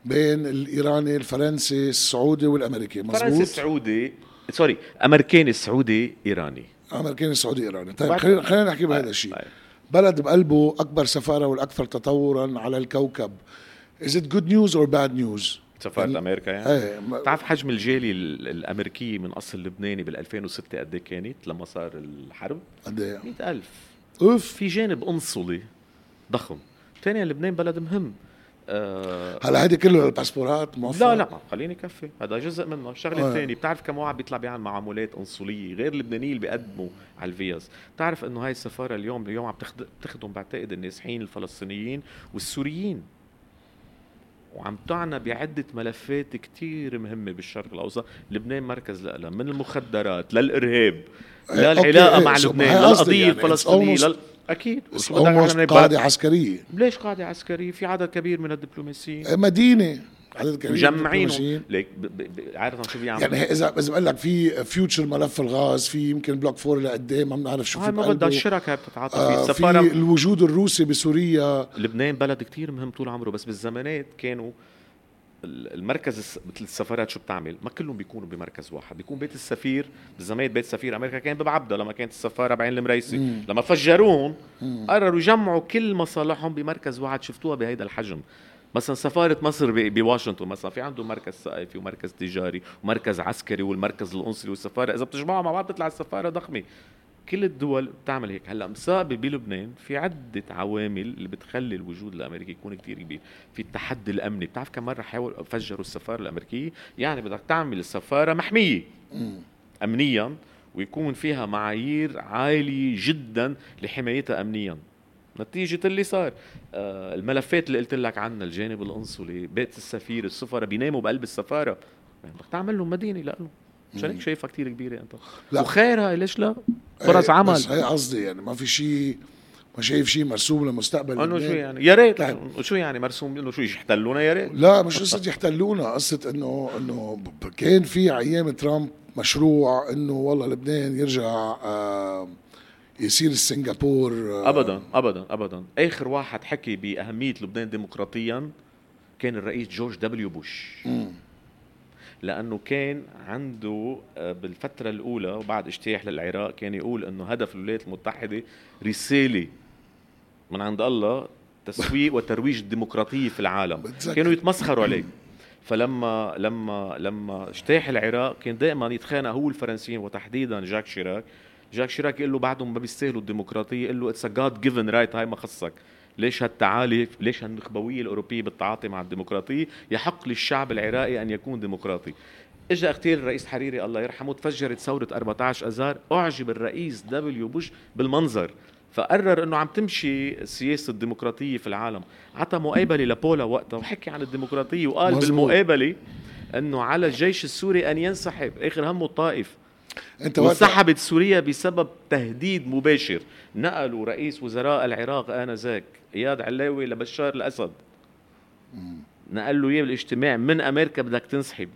بين الإيراني الفرنسي السعودي والأمريكي. فرنسي مزبوط سعودي سوري أمريكاني سعودي إيراني. أمريكاني سعودي إيراني. طيب خلينا خلينا نحكي بهذا الشيء. طيب. بلد بقلبه أكبر سفارة والأكثر تطورا على الكوكب. Is it good news or bad news? سفارة يعني- أمريكا يعني. إيه بتعرف حجم الجاليه ال- الامريكيه من أصل لبناني بال 2006 قد إيه كانت لما صار الحرب؟ قد إيه؟ 100000 أوف. في جانب أنصلي ضخم. ثانيا لبنان بلد مهم. آه هلا هيدي كله الباسبورات موفر لا لا خليني كفي. هذا جزء منه. الشغله آه. الثانية بتعرف كم واحد بيطلع بيعمل معاملات أنصولية غير اللبنانيين اللي بيقدموا على الفيز؟ بتعرف إنه هاي السفارة اليوم اليوم عم تخد- بتخدم بعتقد النازحين الفلسطينيين والسوريين. وعم تعنى بعدة ملفات كتير مهمة بالشرق الأوسط. لبنان مركز لها من المخدرات للإرهاب أوكي، للعلاقة مع شو- لبنان للقضية يعني، الفلسطينية أعمل؟ قاعدة عسكرية ليش قاعدة عسكرية؟ في عدد كبير من الدبلوماسيين إيه، مدينة عدد كبير مجمعين. ليك عارف شو بيعمل يعني اذا إذا بقول لك في فيوتشر ملف الغاز في يمكن بلوك فور لقدام ما بنعرف شو في هاي ما. بدها الشركة بتتعاطى فيه آه في السفارة الوجود الروسي بسوريا لبنان بلد كتير مهم طول عمره بس بالزمانات كانوا المركز مثل السفارات شو بتعمل؟ ما كلهم بيكونوا بمركز واحد. بيكون بيت السفير بالزمان بيت سفير أمريكا كان ببعبدة لما كانت السفارة بعين المريسي. لما فجروهم قرروا يجمعوا كل مصالحهم بمركز واحد. شفتوها بهيدا الحجم. مثلا سفارة مصر بواشنطن مثلا. في عنده مركز ثقافي ومركز تجاري ومركز عسكري والمركز القنصلي والسفارة. إذا بتجمعهم مع بعض بتطلع السفارة ضخمة. كل الدول بتعمل هيك. هلأ مسابة بلبنان في عدة عوامل اللي بتخلي الوجود الأمريكي يكون كتير كبير. في التحدي الأمني. بتعرف كم مرة حاولوا فجروا السفارة الأمريكية؟ يعني بدك تعمل السفارة محمية. امنيا ويكون فيها معايير عالية جدا لحمايتها امنيا. نتيجة اللي صار. آه الملفات اللي قلت لك عنها الجانب القنصلي بيت السفير السفراء بيناموا بقلب السفارة. يعني بدك تعمل لهم مدينة لهم. مشان هيك شايفها كتير كبيرة انت لا. وخير هاي ليش لا؟ فرص إيه، عمل. بس هي قصدي يعني ما في شيء ما شايف شيء مرسوم لمستقبل إنه شو. يعني؟ يا ريت. طيب. شو يعني مرسوم؟ إنه شو يحتلونا يا ريت؟ لا مش قصة يحتلونا قصة انه إنه كان في أيام ترامب مشروع إنه والله لبنان يرجع آه يصير سنغافور آه. ابدا ابدا ابدا. آخر واحد حكي بأهمية لبنان ديمقراطيا كان الرئيس جورج دبليو بوش. لأنه كان عنده آه، بالفترة الأولى وبعد اجتياح للعراق كان يقول إنه هدف الولايات المتحدة رسالة من عند الله تسويق وترويج الديمقراطية في العالم. كانوا يتمسخروا عليه. فلما لما لما اجتاح العراق كان دائما يتخانق هو الفرنسيين وتحديدا جاك شيراك. جاك شيراك يقول له بعدهم ما بيستاهلوا الديمقراطية يقول له it's a God given right هاي ما خصك. ليش هالتعالي ليش هالنخبوية الأوروبية بالتعاطي مع الديمقراطية؟ يحق للشعب العراقي أن يكون ديمقراطي. اجى اغتيال الرئيس حريري الله يرحمه تفجرت ثورة 14 اذار أعجب الرئيس دبليو بوش بالمنظر فقرر إنه عم تمشي السياسة الديمقراطية في العالم. عطى مقابلة لبولا وقتها وحكي عن الديمقراطية وقال مزبوط. بالمقابلة إنه على الجيش السوري أن ينسحب. آخر همه الطائف. أنت وانسحبت سوريا بسبب تهديد مباشر. نقلوا رئيس وزراء العراق آنذاك إياد علاوي لبشار الأسد. نقل له إياه بالاجتماع من أمريكا بدك تنسحب.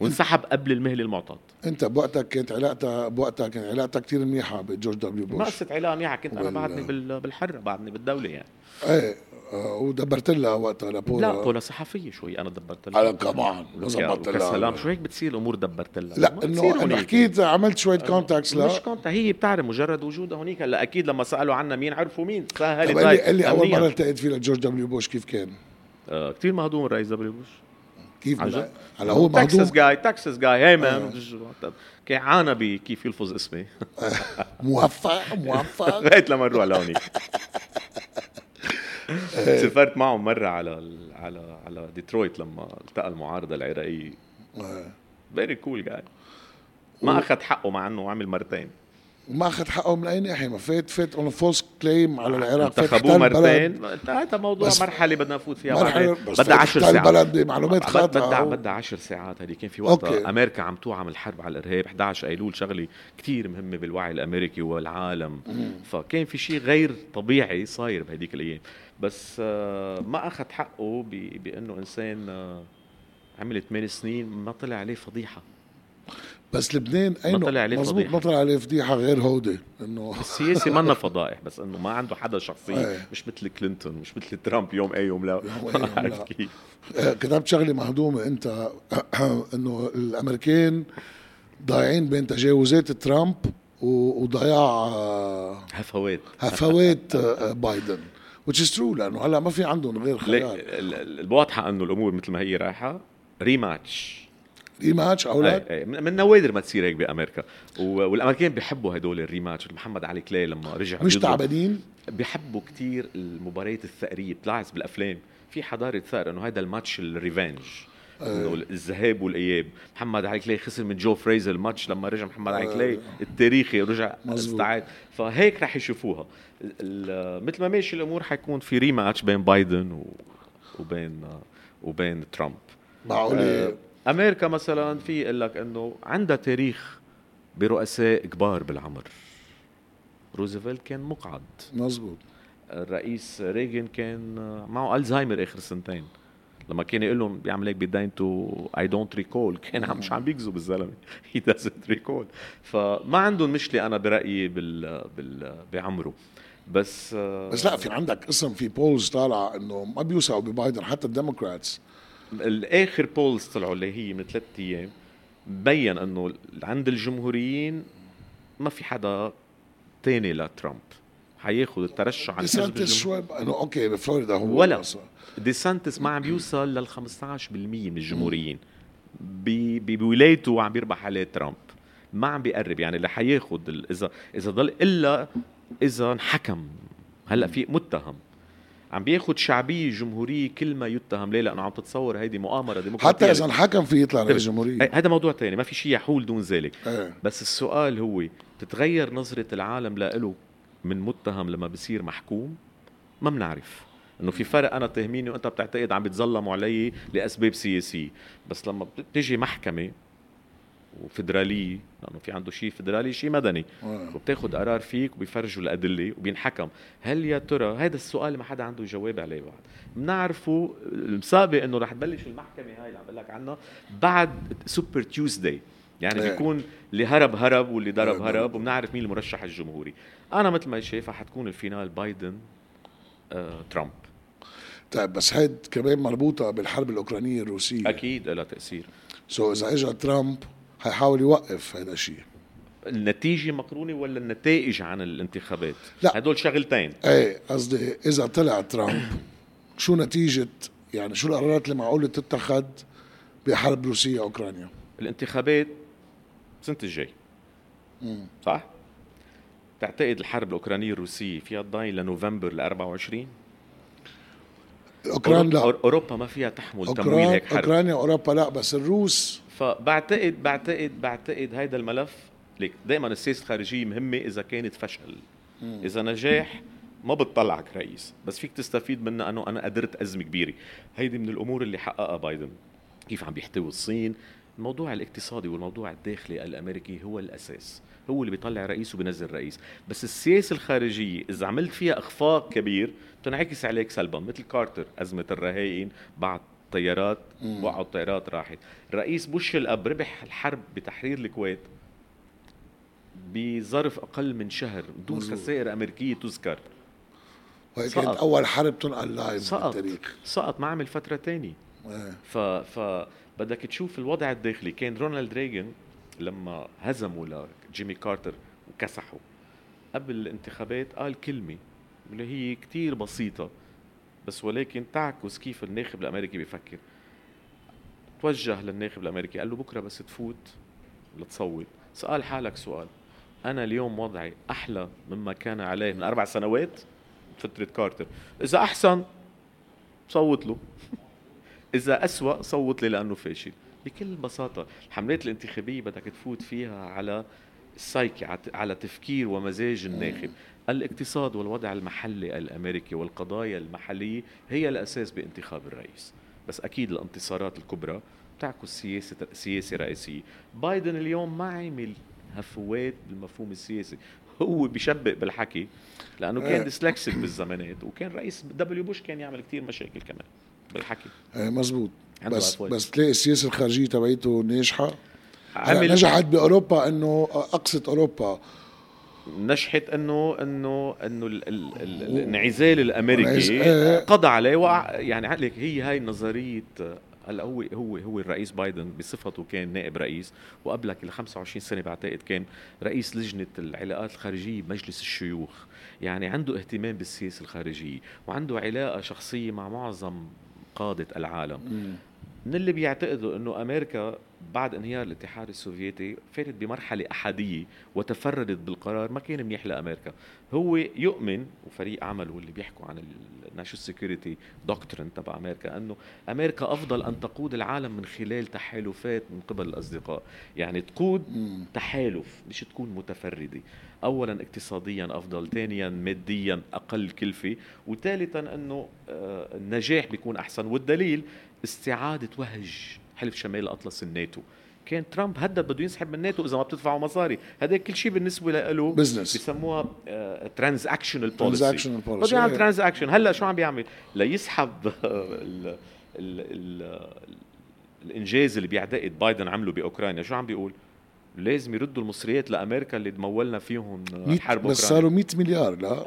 وانسحب قبل المهله المعطاه انت بوقتك كانت علاقتها بوقتها كانت علاقتها كثير منيحة بجورج W ما بوش. قصة علاقة منيحة كنت أنا بعدني بال- بالحرة بعدني بالدولة يعني. إيه آه، ودبرت لها وقتها لبولا لا بولا صحفية شوي أنا دبرت لها. على كمان لك ظبطت يا سلام لها شو هيك بتصير الأمور دبرت لها؟ لا ما إنه أنا. حكيت عملت شوية contacts مش لا. conta- هي بتعرف مجرد وجودها هونيك. هلا أكيد لما سألوا عنا مين عرفوا مين. سهلت طب قال لي أول مرة التقيت فيه لجورج W بوش كيف كان؟ آه كثير مهضوم الرئيس W بوش. كيف عن جد؟ هلا هو مهضوم تكساس جاي تكساس جاي هي آه. مان كان عانى بكيف يلفظ اسمي. موفق موفق. لغايه لما نروح لهونيك. سافرت معه مرة على ال- على على ديترويت لما التقى المعارضة العراقية. آه. فيري كول جاي ما أخذ حقه مع إنه عمل مرتين. وما اخذ حقه من اي ناحيه ما فات فات اون فولس كليم على العراق. فات انتخبوه مرتين. هذا موضوع مرحله بدنا نفوت فيها بس بدها فات 10 احتل ساعات. بلد بمعلومات خاطئة. بدها. بدها 10 ساعات. هذه كان في وقتها أوكي. أمريكا عم توعى الحرب على الإرهاب. 11 ايلول شغلة كتير مهمة بالوعي الأمريكي والعالم. فكان في شيء غير طبيعي صاير بهديك الأيام. بس آه، ما أخذ حقه بأنه إنسان آه، عمل 8 سنين ما طلع عليه فضيحة. بس لبنان ما اينه طلع عليه مزبوط فضيحة. ما طلع عليه فضيحة غير هودي انه السياسي منا فضائح بس إنه ما عنده حدا شخصيه إيه. مش مثل كلينتون مش مثل ترامب يوم أي يوم لا عارف. كيف آه، كتبت شغلة مهضومة أنت إنه الأمريكان ضايعين بين تجاوزات ترامب وضياع آه، هفوات هفوات آه، بايدن which is true لأنه هلأ ما في عندهم غير خيار ال- ال- الواضحة إنه الأمور مثل ما هي رايحة rematch rematch أو لا؟ من نوادر ما تصير هيك بأمريكا. والامريكان بيحبوا هدول ال rematch. محمد علي كلاي لما رجع مش تعبانين؟ بيحبوا كتير المباريات الثأرية. بتلاحظ بالأفلام في حضارة ثأر إنه هذا الماتش ال revenge الذهاب والإياب. محمد علي كلاي خسر من جو فريزر الماتش لما رجع محمد علي كلاي التاريخي رجع. استعاد. فهيك رح يشوفوها. مثل ما ماشي الأمور حيكون في rematch بين بايدن و- وبين وبين ترامب. معقولة؟ آه، أمريكا مثلا في يقول لك إنه عندها تاريخ برؤساء كبار بالعمر. روزفلت كان مقعد. مزبوط الرئيس ريغن كان معه ألزهايمر آخر سنتين. لما كان يقول لهم بيعمل هيك بدينته I don't recall كان عم مش عم بيكذب الزلمه he doesn't recall فما عندهم مشكلة أنا برأيي بال, بال بعمره. بس آه، بس لا في عندك اسم في polls طالعه إنه ما بيوثقوا ببايدن حتى ال Democrats. الآخر polls طلعوا اللي هي من ثلاث أيام بين إنه عند الجمهوريين ما في حدا تاني لترامب حياخذ الترشح عن ديسانتس الجمهوري شوي إنه okay بفلوريدا هو ولا. ديسانتس ما عم بيوصل لل 15% من الجمهوريين. بولايته عم بيربح عليه ترامب. ما عم بيقرب يعني اللي حياخذ ال- إذا إذا ضل إلا إذا انحكم. هلأ في متهم. عم بياخذ شعبية جمهورية كل ما يتهم. ليه؟ لأنه عم تتصور هيدي مؤامرة ديمقراطية. حتى إذا انحكم في يطلع رئيس جمهوريه هي- هذا موضوع تاني ما في شيء يحول دون ذلك. إيه. بس السؤال هو تتغير نظرة العالم له من متهم لما بصير محكوم؟ ما بنعرف. إنه في فرق أنا تهميني وأنت بتعتقد عم بتظلموا علي لأسباب سياسية. بس لما بتجي محكمة وفدرالية لأنه في عنده شيء فدرالي شيء مدني. آه. وبتاخذ قرار فيك وبيفرجوا الأدلة وبينحكم. هل يا ترى هذا السؤال ما حدا عنده جواب عليه بعد. بنعرفه المسابق إنه رح تبلش المحكمة هاي اللي عم بقول لك عنها بعد Super Tuesday يعني إيه. بيكون اللي هرب هرب واللي ضرب إيه. هرب وبنعرف مين المرشح الجمهوري. أنا مثل ما شايفها حتكون ال final بايدن آه، ترامب. طيب بس هيد كمان مربوطة بالحرب الأوكرانية الروسية. أكيد لها تأثير. so إذا اجى ترامب حيحاول يوقف هذا الشيء. النتيجة مقرونة ولا النتائج عن الانتخابات؟ لا. هدول شغلتين. إيه قصدي إذا طلع ترامب شو نتيجة يعني شو القرارات اللي معقولة تتخذ بحرب روسيا أوكرانيا؟ الانتخابات السنة الجاي. صح؟ تعتقد الحرب الأوكرانية الروسية فيها تضاين لنوفمبر ل 24 أوكران لا. أور- أوروبا ما فيها تحمل تمويل اوكران هيك حرب. أوكرانيا اوروبا لا بس الروس فبعتقد بعتقد بعتقد هيدا الملف ليك دائما السياسة الخارجية مهمة إذا كانت فشل. إذا نجاح ما بتطلعك رئيس بس فيك تستفيد منها أنه أنا قدرت أزمة كبيرة. هيدي من الأمور اللي حققها بايدن. كيف عم بيحتوي الصين؟ الموضوع الاقتصادي والموضوع الداخلي الأمريكي هو الأساس. هو اللي بيطلع رئيس وبينزل رئيس. بس السياسة الخارجية إذا عملت فيها إخفاق كبير بتنعكس عليك سلبا. مثل كارتر أزمة الرهائن بعد طيارات وقعوا الطيارات راحت. رئيس بوش الأب ربح الحرب بتحرير الكويت بظرف أقل من شهر بدون. خسائر أمريكية تذكر. وهي. كانت أول حرب تنقل live سقط. بالتاريخ. سقط ما عمل فترة تانية إيه ف ف بدك تشوف الوضع الداخلي. كان رونالد ريغن لما هزموا لجيمي كارتر وكسحوا قبل الانتخابات قال كلمة اللي هي كتير بسيطة. بس ولكن تعكس كيف الناخب الأمريكي بيفكر. توجه للناخب الأمريكي قال له بكرة بس تفوت لتصوت. سأل حالك سؤال. أنا اليوم وضعي أحلى مما كان عليه من أربع سنوات فتره كارتر. إذا أحسن صوت له. إذا أسوأ صوت لي لأنه فاشل. بكل بساطة الحملات الانتخابية بدك تفوت فيها على السايكي على تفكير ومزاج الناخب. الاقتصاد والوضع المحلي الأمريكي والقضايا المحلية هي الأساس بانتخاب الرئيس. بس أكيد الانتصارات الكبرى بتعكس سياسه سياسة رئيسية. بايدن اليوم ما عمل هفوات بالمفهوم السياسي. هو بيشبق بالحكي لأنه. كان dyslexic بالزمانات وكان رئيس دبليو بوش كان يعمل كتير مشاكل كمان بالحكي. إيه مزبوط بس هفوات. بس تلاقي السياسة الخارجية تبعيته ناجحة. عمل نجحت بأوروبا إنه أقصت أوروبا. نجحت أنه أنه أنه ال- ال- ال- الانعزال الأمريكي انعز- إيه. قضى عليه وقع يعني عليك هي هاي نظرية هلا هو هو هو الرئيس بايدن بصفته كان نائب رئيس وقبلك ل 25 سنة بعتقد كان رئيس لجنة العلاقات الخارجية بمجلس الشيوخ يعني عنده اهتمام بالسياسة الخارجية وعنده علاقة شخصية مع معظم قادة العالم من اللي بيعتقدوا إنه أمريكا بعد انهيار الاتحاد السوفيتي فاتت بمرحلة أحادية وتفردت بالقرار ما كان منيح لأمريكا. هو يؤمن وفريق عمله اللي بيحكوا عن ال national security doctrine تبع أمريكا أنه أمريكا أفضل أن تقود العالم من خلال تحالفات من قبل الأصدقاء. يعني تقود تحالف مش تكون متفردة. اولا اقتصاديا أفضل ثانيا ماديا أقل كلفة وثالثا أنه آه، النجاح بيكون أحسن. والدليل استعادة وهج. حلف شمال الاطلس الناتو. كان ترامب هدد بده ينسحب من الناتو إذا ما بتدفعوا مصاري. هذا كل شيء بالنسبة له business بسموها transactional policy بده يعمل transaction هلأ شو عم بيعمل؟ ليسحب ال ال ال الإنجاز اللي بيعتقد بايدن عمله بأوكرانيا. شو عم بيقول؟ لازم يردوا المصريات لأمريكا اللي تمولنا فيهم حرب بس صاروا 100 مليار لا؟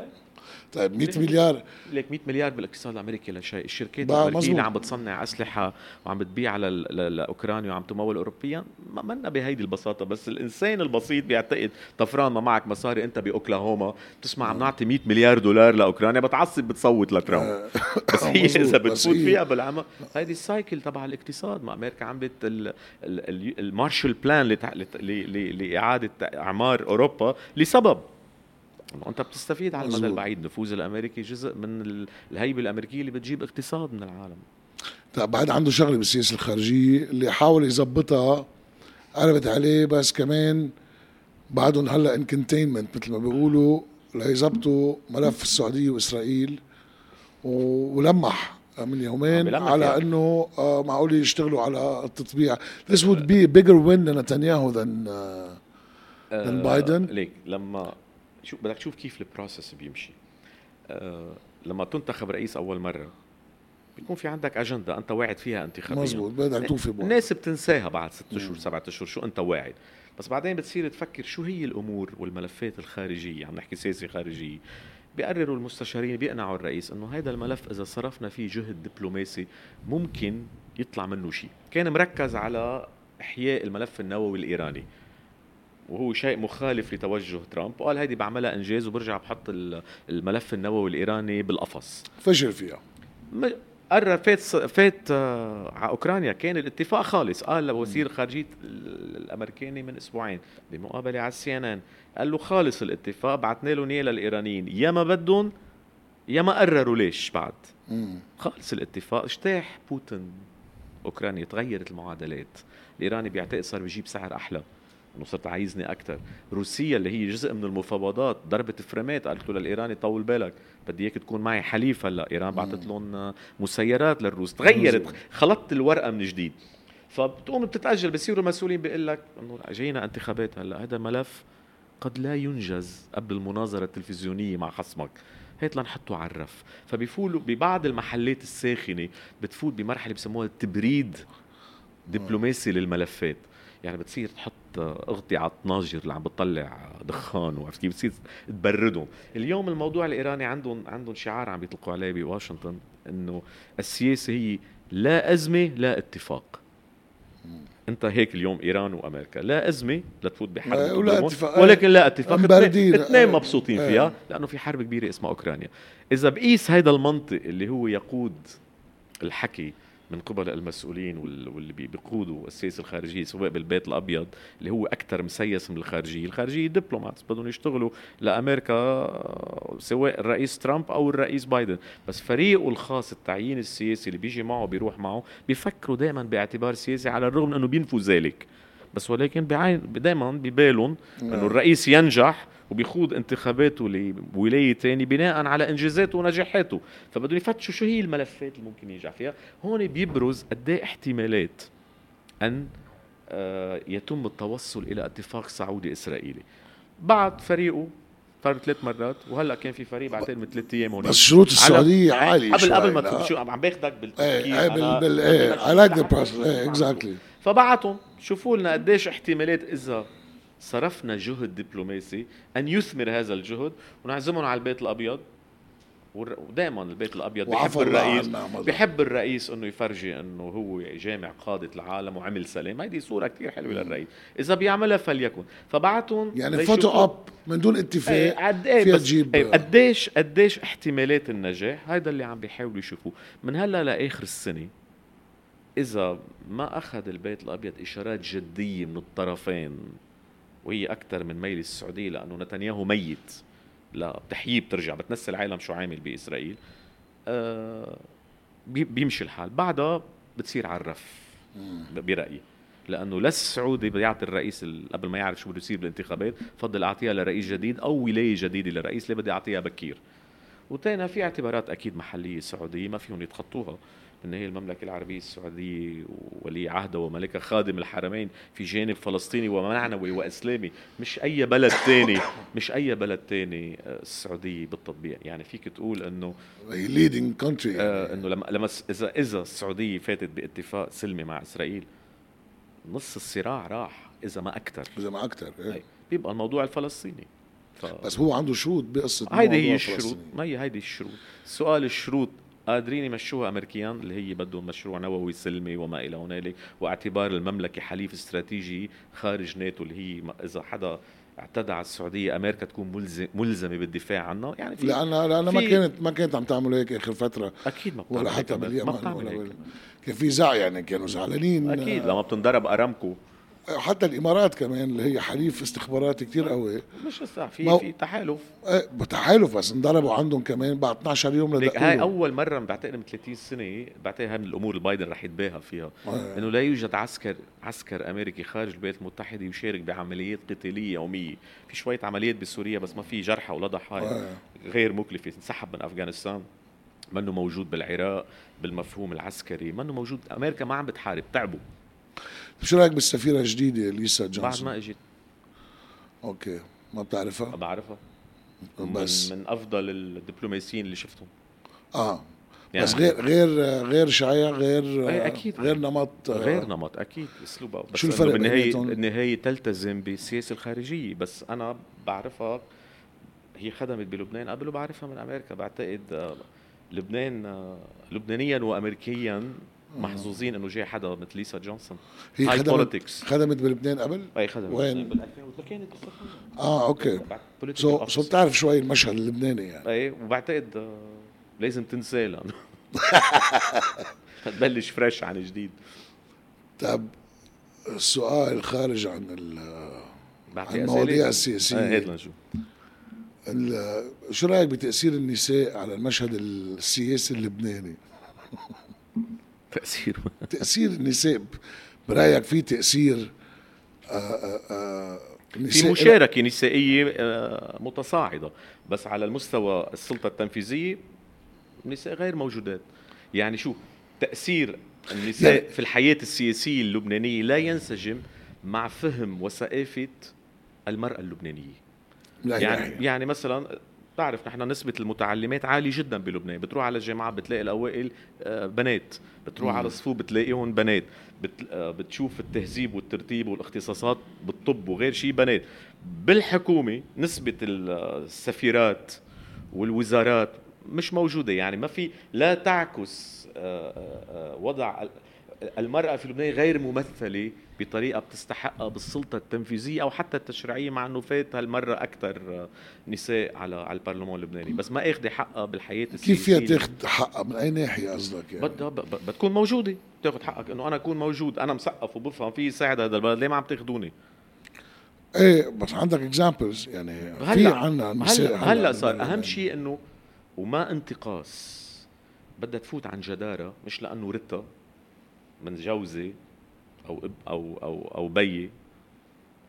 طيب 100 مليار. ليك 100 مليار بالاقتصاد الأمريكي لا شيء الشركات الأمريكية اللي عم بتصنع أسلحة وعم بتبيع لاوكرانيا وعم تمول اوروبيا. ما منا بهيدي البساطة بس الإنسان البسيط بيعتقد طفران ما معك مصاري أنت بأوكلاهوما. بتسمع عم نعطي 100 مليار دولار لأوكرانيا بتعصب بتصوت لترامب. آه. بس هي إذا بتفوت فيها بالعمى هيدي ال cycle تبع الاقتصاد. ما أمريكا عملت ال Marshall Plan لإعادة أعمار أوروبا لسبب انت بتستفيد على المدى البعيد. النفوذ الأمريكي جزء من الهيبة الأمريكية اللي بتجيب اقتصاد من العالم. طيب بعد عنده شغلة بالسياسة الخارجية اللي حاول يظبطها قلبت عليه بس كمان بعدهم هلأ ان كونتينمنت مثل ما بيقولوا ليظبطوا ملف السعودية وإسرائيل ولمح من يومين على يعني. إنه آه، معقول يشتغلوا على التطبيع. This would be a bigger win لنتنياهو than uh, than بايدن ليك لما شو بدك تشوف كيف ال process بيمشي. أه لما تنتخب رئيس أول مرة بيكون في عندك أجندة أنت واعد فيها انتخابيا. مزبوط بدك توفي الناس بتنساها بعد ست اشهر سبعة أشهر شو أنت واعد. بس بعدين بتصير تفكر شو هي الأمور والملفات الخارجية عم نحكي سياسه خارجيه بيقرروا المستشارين بيقنعوا الرئيس إنه هذا الملف إذا صرفنا فيه جهد دبلوماسي ممكن يطلع منه شيء. كان مركز على إحياء الملف النووي الإيراني. وهو شيء مخالف لتوجه ترامب. وقال هيدي بعملها إنجاز وبرجع بحط الملف النووي الإيراني بالقفص. فشل فيها. قرر فات فات آه، على أوكرانيا. كان الاتفاق خالص. قال لوزير خارجية الأمريكاني من أسبوعين بمقابلة على السي إن إن. قال له خالص الاتفاق بعثنا لهم اياه للايرانيين يا ما بدهم يا ما قرروا ليش بعد. خالص الاتفاق. اجتاح بوتين. أوكرانيا تغيرت المعادلات. الإيراني بيعتقد صار بيجيب سعر أحلى. انه صرت عايزني أكثر روسيا اللي هي جزء من المفاوضات ضربت فريمات قالت له للايراني طول بالك بدي إياك تكون معي حليف هلأ. إيران بعثت لهم مسيرات للروس تغيرت خلطت الورقة من جديد. فبتقوم بتتأجل بصيروا المسؤولين بيقول لك إنه جاينا انتخابات هلأ. هذا ملف قد لا ينجز قبل المناظرة التلفزيونية مع خصمك. هيك لنحطه على الرف. فبيفولوا ببعض المحلات الساخنة بتفوت بمرحلة بسموها التبريد دبلوماسي للملفات. يعني بتصير تحط اغطي على الطناجر اللي عم بتطلع دخان وعرفت كيف بتصير تبردهم. اليوم الموضوع الإيراني عندهم عندهم شعار عم بيطلقوا عليه بواشنطن إنه السياسة هي لا أزمة لا اتفاق. أنت هيك اليوم إيران وأمريكا لا أزمة لتفوت بحرب ولا اتفاق ولكن لا اتفاق. اثنين مبسوطين فيها لأنه في حرب كبيرة اسمها أوكرانيا. إذا بقيس هذا المنطق اللي هو يقود الحكي من قبل المسؤولين واللي بيقودوا السياسة الخارجية سواء بالبيت الأبيض اللي هو أكثر مسيس من الخارجية، الخارجيه دبلومات بدهم يشتغلوا لأمريكا سواء الرئيس ترامب أو الرئيس بايدن، بس فريقه الخاص التعيين السياسي اللي بيجي معه بيروح معه بيفكروا دائما باعتبار سياسي على الرغم من إنه بينفوا ذلك. بس ولكن بعين دائما ببالهم إنه نعم. الرئيس ينجح وبيخوض انتخاباته لولاية ثانية بناء على إنجازاته ونجاحاته. فبدهم يفتشوا شو هي الملفات اللي ممكن ينجح فيها. هون بيبرز قد إيه احتمالات أن آه، يتم التوصل إلى اتفاق سعودي إسرائيلي. بعد فريقه صار ثلاث مرات وهلأ كان في فريق بعتقد من ثلاث أيام هون. بس شروط السعودية عالية قبل قبل ما تفوت شو عم باخذك بالتفكير إيه بال بال إيه I like the process exactly فبعتهم شوفوا لنا قديش احتمالات إذا صرفنا جهد دبلوماسي أن يثمر هذا الجهد ونعزمهم على البيت الأبيض. ودائما البيت الأبيض بيحب الرئيس بيحب الرئيس إنه يفرجي إنه هو جامع قادة العالم وعمل سلام. هيدي صورة كثير حلوة للرئيس. إذا بيعملها فليكن. فبعتهم يعني photo op من دون اتفاق إيه قد إيه فيها تجيب إيه قديش قديش احتمالات النجاح؟ هذا اللي عم بيحاولوا يشوفوه. من هلأ لآخر السنة إذا ما أخذ البيت الأبيض إشارات جدية من الطرفين وهي أكثر من ميل السعودية لأنه نتنياهو ميت. لا بتحييه بترجع بتنسي العالم شو عامل بإسرائيل. آه بيمشي الحال. بعدها بتصير على الرف برأيي. لأنه لا السعودي بيعطي الرئيس قبل ما يعرف شو بده يصير بالانتخابات فضل أعطيها لرئيس جديد أو ولاية جديدة للرئيس اللي بدي اعطيها بكير. وتاني في اعتبارات أكيد محلية سعودية ما فيهم يتخطوها. إن هي المملكة العربية السعودية وولي عهدها وملكها خادم الحرمين في جانب فلسطيني ومعنوي وإسلامي. مش أي بلد تاني مش أي بلد تاني آه، السعودية بالتطبيق يعني فيك تقول إنه leading country آه إنه لما لما إذا إذا السعودية فاتت باتفاق سلمي مع إسرائيل نص الصراع راح إذا ما أكثر إذا ما أكثر إيه؟ بيبقى الموضوع الفلسطيني. ف... بس هو عنده شروط بقصة هيدي هي الشروط. ما هي هيدي الشروط؟ سؤال الشروط قادرين يمشوها أمريكيان اللي هي بدهم مشروع نووي سلمي وما إلى هنالك واعتبار المملكة حليف استراتيجي خارج ناتو اللي هي إذا حدا اعتدى على السعودية أمريكا تكون ملزم ملزمة بالدفاع عنها. يعني في لانها لانها ما كانت ما كانت عم تعمل هيك آخر فترة. أكيد ما ولا حتى باليمن ولا كان في زع يعني كانوا زعلانين. أكيد لما بتنضرب أرامكو. حتى الإمارات كمان اللي هي حليف استخباراتي كثير قوي. مش بس في في تحالف. إيه تحالف بس انضربوا عندهم كمان بعد 12 يوم هاي أول مرة بعتقد من 30 سنة بعتقد هاي من الأمور اللي بايدن رح يتباهى فيها. آه. إنه لا يوجد عسكر عسكر أمريكي خارج الولايات المتحدة يشارك بعمليات قتالية يومية. في شوية عمليات بسوريا بس ما في جرحى ولا ضحايا. غير مكلفة. انسحب من أفغانستان. منه موجود بالعراق بالمفهوم العسكري. منه موجود. أمريكا ما عم بتحارب تعبوا. شو رأيك بالسفيرة الجديدة ليسا جونسون؟ بعد ما إجت. okay ما بتعرفها؟ بعرفها. بس. من, من أفضل الدبلوماسيين اللي شفتهم. آه. يعني بس غير غير غير شعية غير أي أكيد. غير نمط غير نمط أكيد. اسلوبها بس شو الفرق بالنهايه بالنهاية تلتزم بالسياسة الخارجية. بس أنا بعرفها هي خدمت بلبنان. قبل وبعرفها من أمريكا. بعتقد آه، لبنان آه، لبنانيا وامريكيا محظوظين إنه جاي حدا مثل ليسا جونسون. هي خدمت politics. خدمت بلبنان قبل؟ أي خدمت وين؟ بال 2003 كانت آه okay. So so بتعرف شوي المشهد اللبناني يعني. أي وبعتقد آه لازم تنساه لأنه تبلش fresh عن جديد. طب السؤال خارج عن عن المواضيع السياسية إيه هات لنشوف. شو رأيك بتأثير النساء على المشهد السياسي اللبناني؟ تأثير. تأثير النساء برأيك في تأثير آآ آه، آآ آه، آه، في مشاركة نسائية متصاعدة. بس على المستوى السلطة التنفيذية النساء غير موجودات. يعني شو؟ تأثير النساء يعني في الحياة السياسية اللبنانية لا ينسجم مع فهم اللبنانية. لا يعني يعني, يعني مثلا بتعرف نحن نسبة المتعلمات عالية جدا بلبنان. بتروح على الجامعات بتلاقي الأوائل آه، بنات. بتروح مم. على الصفوف بتلاقيهم بنات. بت... آه، بتشوف التهذيب والترتيب والاختصاصات بالطب وغير شيء بنات. بالحكومة نسبة السفيرات والوزارات مش موجودة. يعني ما في لا تعكس آه، وضع المرأة في لبنان غير ممثلة بطريقة بتستحقها بالسلطة التنفيذية أو حتى التشريعية مع أنه فات هالمرة أكثر نساء على على البرلمان اللبناني. بس ما أخذ حقها بالحياة السياسية. كيف فيها تاخذ حقها؟ من أي ناحية قصدك يعني؟ بدها بتكون موجودة. تاخذ حقك. أنه أنا أكون موجود أنا مثقف وبفهم في ساعد هذا البلد ليه ما عم تاخذوني؟ إيه بس عندك اكزامبلز يعني. في عنا نساء هلا هلا صار أهم شيء إنه وما انتقاص. بدها تفوت عن جدارة مش لأنه رتا من جوزي أو اب أو أو أو بيي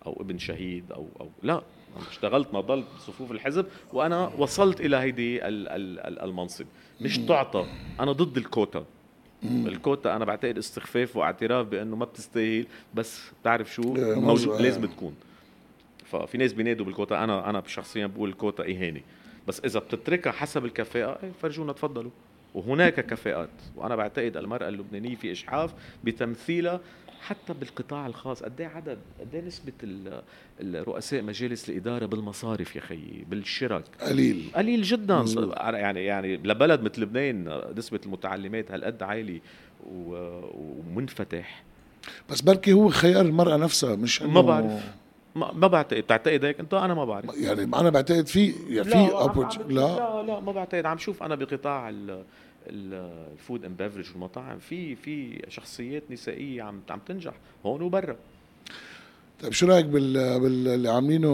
أو ابن شهيد أو أو لا اشتغلت ما ضلت بصفوف الحزب وأنا وصلت إلى هيدي المنصب. مش تعطى أنا ضد الكوتا. الكوتا أنا بعتقد استخفاف واعتراف بأنه ما بتستاهل بس بتعرف شو؟ إيه، موجود لازم تكون. ففي ناس بينادوا بالكوتا أنا أنا شخصيا بقول الكوتا إهانة. بس إذا بتتركها حسب الكفاءة إيه فرجونا تفضلوا. وهناك كفاءات. وأنا بعتقد المرأة اللبنانية في إشحاف بتمثيلها حتى بالقطاع الخاص. قد إيه عدد قد إيه نسبة الرؤساء مجالس الإدارة بالمصارف يا خيي بالشرك قليل. قليل جدا. مزبوط. يعني يعني لبلد مثل لبنان نسبة المتعلمات هالقد عالي ومنفتح. بس بركي هو خيار المرأة نفسها مش ما بعرف. ما, ما بعتقد بتعتقد هيك؟ انت أنا ما بعرف. يعني أنا بعتقد في يعني في لا, لا. لا لا ما بعتقد. عم شوف أنا بقطاع ال food and beverage والمطاعم في في شخصيات نسائية عم عم تنجح هون وبرا. طيب شو رأيك بال باللي عاملينه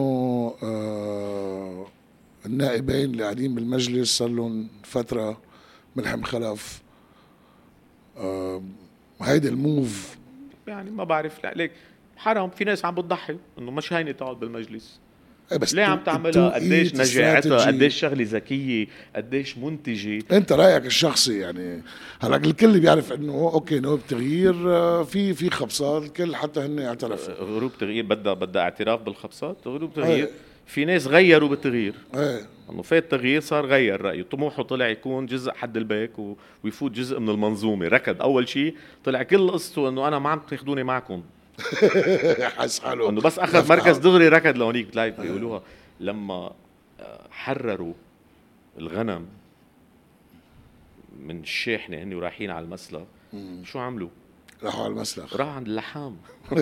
آه النائبين اللي قاعدين بالمجلس؟ صار لهم فترة ملحم خلف. آه هيدي ال move. يعني ما بعرف ليك حرام في ناس عم بتضحي إنه مش هينه تقعد بالمجلس. بس ليه عم تعملها؟ قديش نجاعتها. قديش شغلة ذكية؟ قديش منتجة؟ أنت رأيك الشخصي يعني هلأ الكل بيعرف إنه okay نواب تغيير آه، في في خبصات الكل حتى هن اعترفوا group تغيير بدها بدها اعتراف بالخبصات؟ group تغيير. إيه. في ناس غيروا بالتغيير. إيه. إنه فات تغيير صار غير رأيه. طموحه طلع يكون جزء حد البيك و... ويفوت جزء من المنظومة. ركض. أول شيء طلع كل قصته إنه أنا ما عم تاخذوني معكم. حس حاله أنه بس أخذ مركز. دغري ركض لهونيك بتلاقي بيقولوها لما آه، حرروا الغنم من الشاحنه هن ورايحين على المسلخ شو عملوا؟ راحوا على المسلخ راح عند اللحام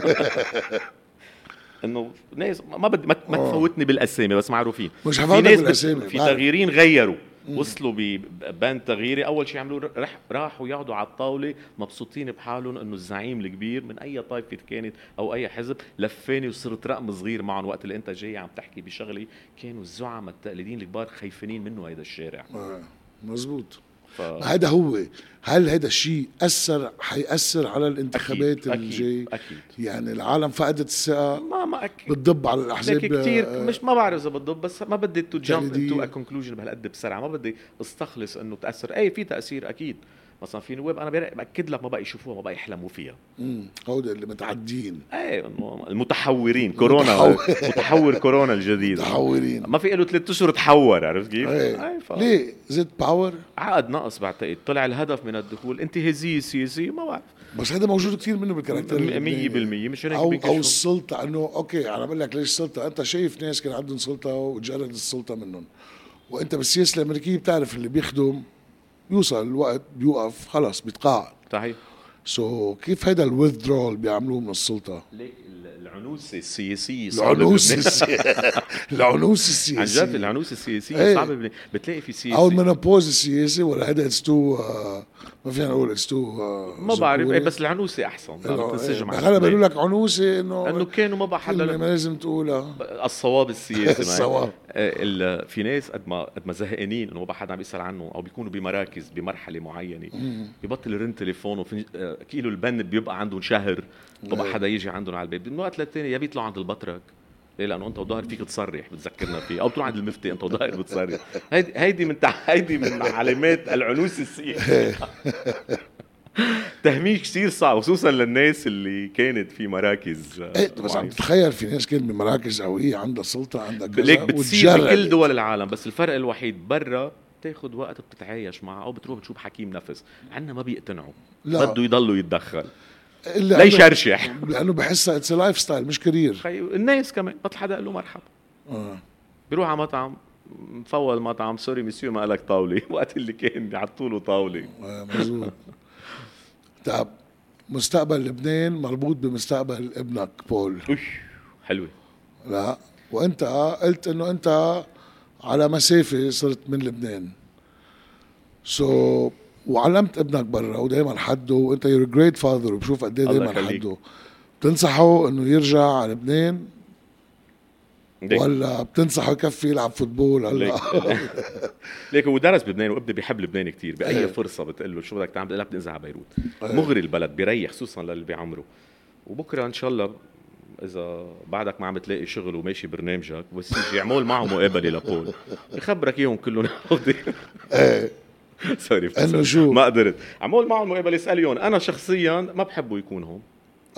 إنه ناس ما بدي ما, ما آه. تفوتني بالأسامي بس معروفين مش في ناس بالأسامي، في. تغييرين غيروا وصلوا ببند تغييري. أول شيء عملوه رح راحوا يقعدوا على الطاولة مبسوطين بحالهم إنه الزعيم الكبير من أي طائفة كانت أو أي حزب لفاني وصرت رقم صغير معهم وقت اللي أنت جاي عم تحكي بشغله كانوا الزعماء التقليديين الكبار خايفين منه هيدا الشارع. آه، مزبوط. ف... هذا هو. هل هذا الشيء اثر حيأثر على الانتخابات أكيد، الجاي؟ أكيد، أكيد. يعني العالم فقدت الثقة؟ ما ما أكيد. بتضب على الأحزاب؟ كثير آه، مش ما بعرف إذا بتضب بس ما بدي to jump a conclusion بهالقد بسرعة. ما بدي أستخلص إنه تأثر. أي في تأثير أكيد. مثلا في نواب أنا بأكد لك ما بقى يشوفوها ما بقى يحلموا فيها. مم، هودي اللي متعدين. إيه المتحورين كورونا متحور. كورونا الجديد. متحورين. ما في له ثلاث أشهر تحور عرفت كيف؟ إيه. إيه ف... ليه؟ the power عقد نقص بعتقد طلع الهدف من الدخول. انتهازيه سياسيه ما بعرف. بس هذا موجود كثير منه بال character. 100% اللبناني. مش هيك أو أو. السلطه إنه okay أنا بقول لك ليش السلطه أنت شايف ناس كان عندهم سلطة وتجرد السلطة منهم. وأنت بالسياسة الأمريكية بتعرف اللي بيخدم يوصل الوقت بيوقف خلص بيتقاعد. صحيح. So so, كيف هذا ال withdrawal اللي بيعملوه من السلطة؟ ليك العنوسه السياسيه صعبة العنوس بلبنان. السياسي العنوس عن جد العنوسه السياسيه إيه. صعبه. بتلاقي في سياسي أو ال menopause السياسي ولا هذا it's too ما فينا نقول اتس تو ما بعرف إيه بس العنوسه أحسن ما بتنسجم على هلا بيقولوا. لك عنوسه إنه انه كانوا ما بقى حدا ما لازم تقولها الصواب السياسي. الصواب. آه، ال- في ناس قد ما قد ما زهقانين إنه ما بقى حدا عم يسأل عنه أو بيكونوا بمراكز بمرحلة معينة ببطل يرن تليفون وفي آه، كيلو البن بيبقى عندهم شهر ما بقى إيه. حدا يجي عندهم على البيت من وقت للتاني يا بيطلعوا عند البطرك. ليه؟ لأنه أنت وظاهر فيك تصرح بتذكرنا فيه. أو بتروح عند المفتي أنت وظاهر بتصرح هيدي هيدي من هيدي من علامات العنوس السياسي تهميش كثير صعب خصوصا للناس اللي كانت في مراكز آه، إيه بس عم. تتخيل في ناس كانت بمراكز قوية عندها سلطة عندها كذا ليك بتصير. بكل دول العالم بس الفرق الوحيد برا بتاخد وقت بتتعايش معه أو بتروح بتشوف حكيم نفس. عنا ما بيقتنعوا. لا. بده يضلوا يتدخل. لا يشرشح لأنه بحسها it's lifestyle مش career خي... الناس كمان بطل حدا قال له مرحبا. آه. بيروح على مطعم مفول مطعم سوري مسيو ما لك طاولة. وقت اللي كان بيحطوا له طاولة. آه، مزبوط طب مستقبل لبنان مربوط بمستقبل ابنك بول. حلوة. لا. وأنت قلت إنه أنت على مسافة صرت من لبنان. so so, وعلمت ابنك برا ودائما حده وأنت you're great father وبشوف قد إيه دائما. حده. بتنصحه إنه يرجع على لبنان؟ ليك ولا بتنصحه يكفي يلعب football؟ هلا. ليك. ليك هو درس بلبنان وابني بيحب لبنان كثير باي إيه. فرصة بتقول له شو بدك تعمل؟ بقول لك بدي انزل على بيروت. إيه. مغري البلد بيريح خصوصا للي بعمره. وبكرة إن شاء الله إذا بعدك ما عم تلاقي شغل وماشي برنامجك بس يجي اعمل معه مقابلة لبول يخبرك إياهم كلهم. إيه. sorry إنه شو؟ ما قدرت. عمول معهم مقابله اساليهم أنا شخصيا ما بحبه يكون هون.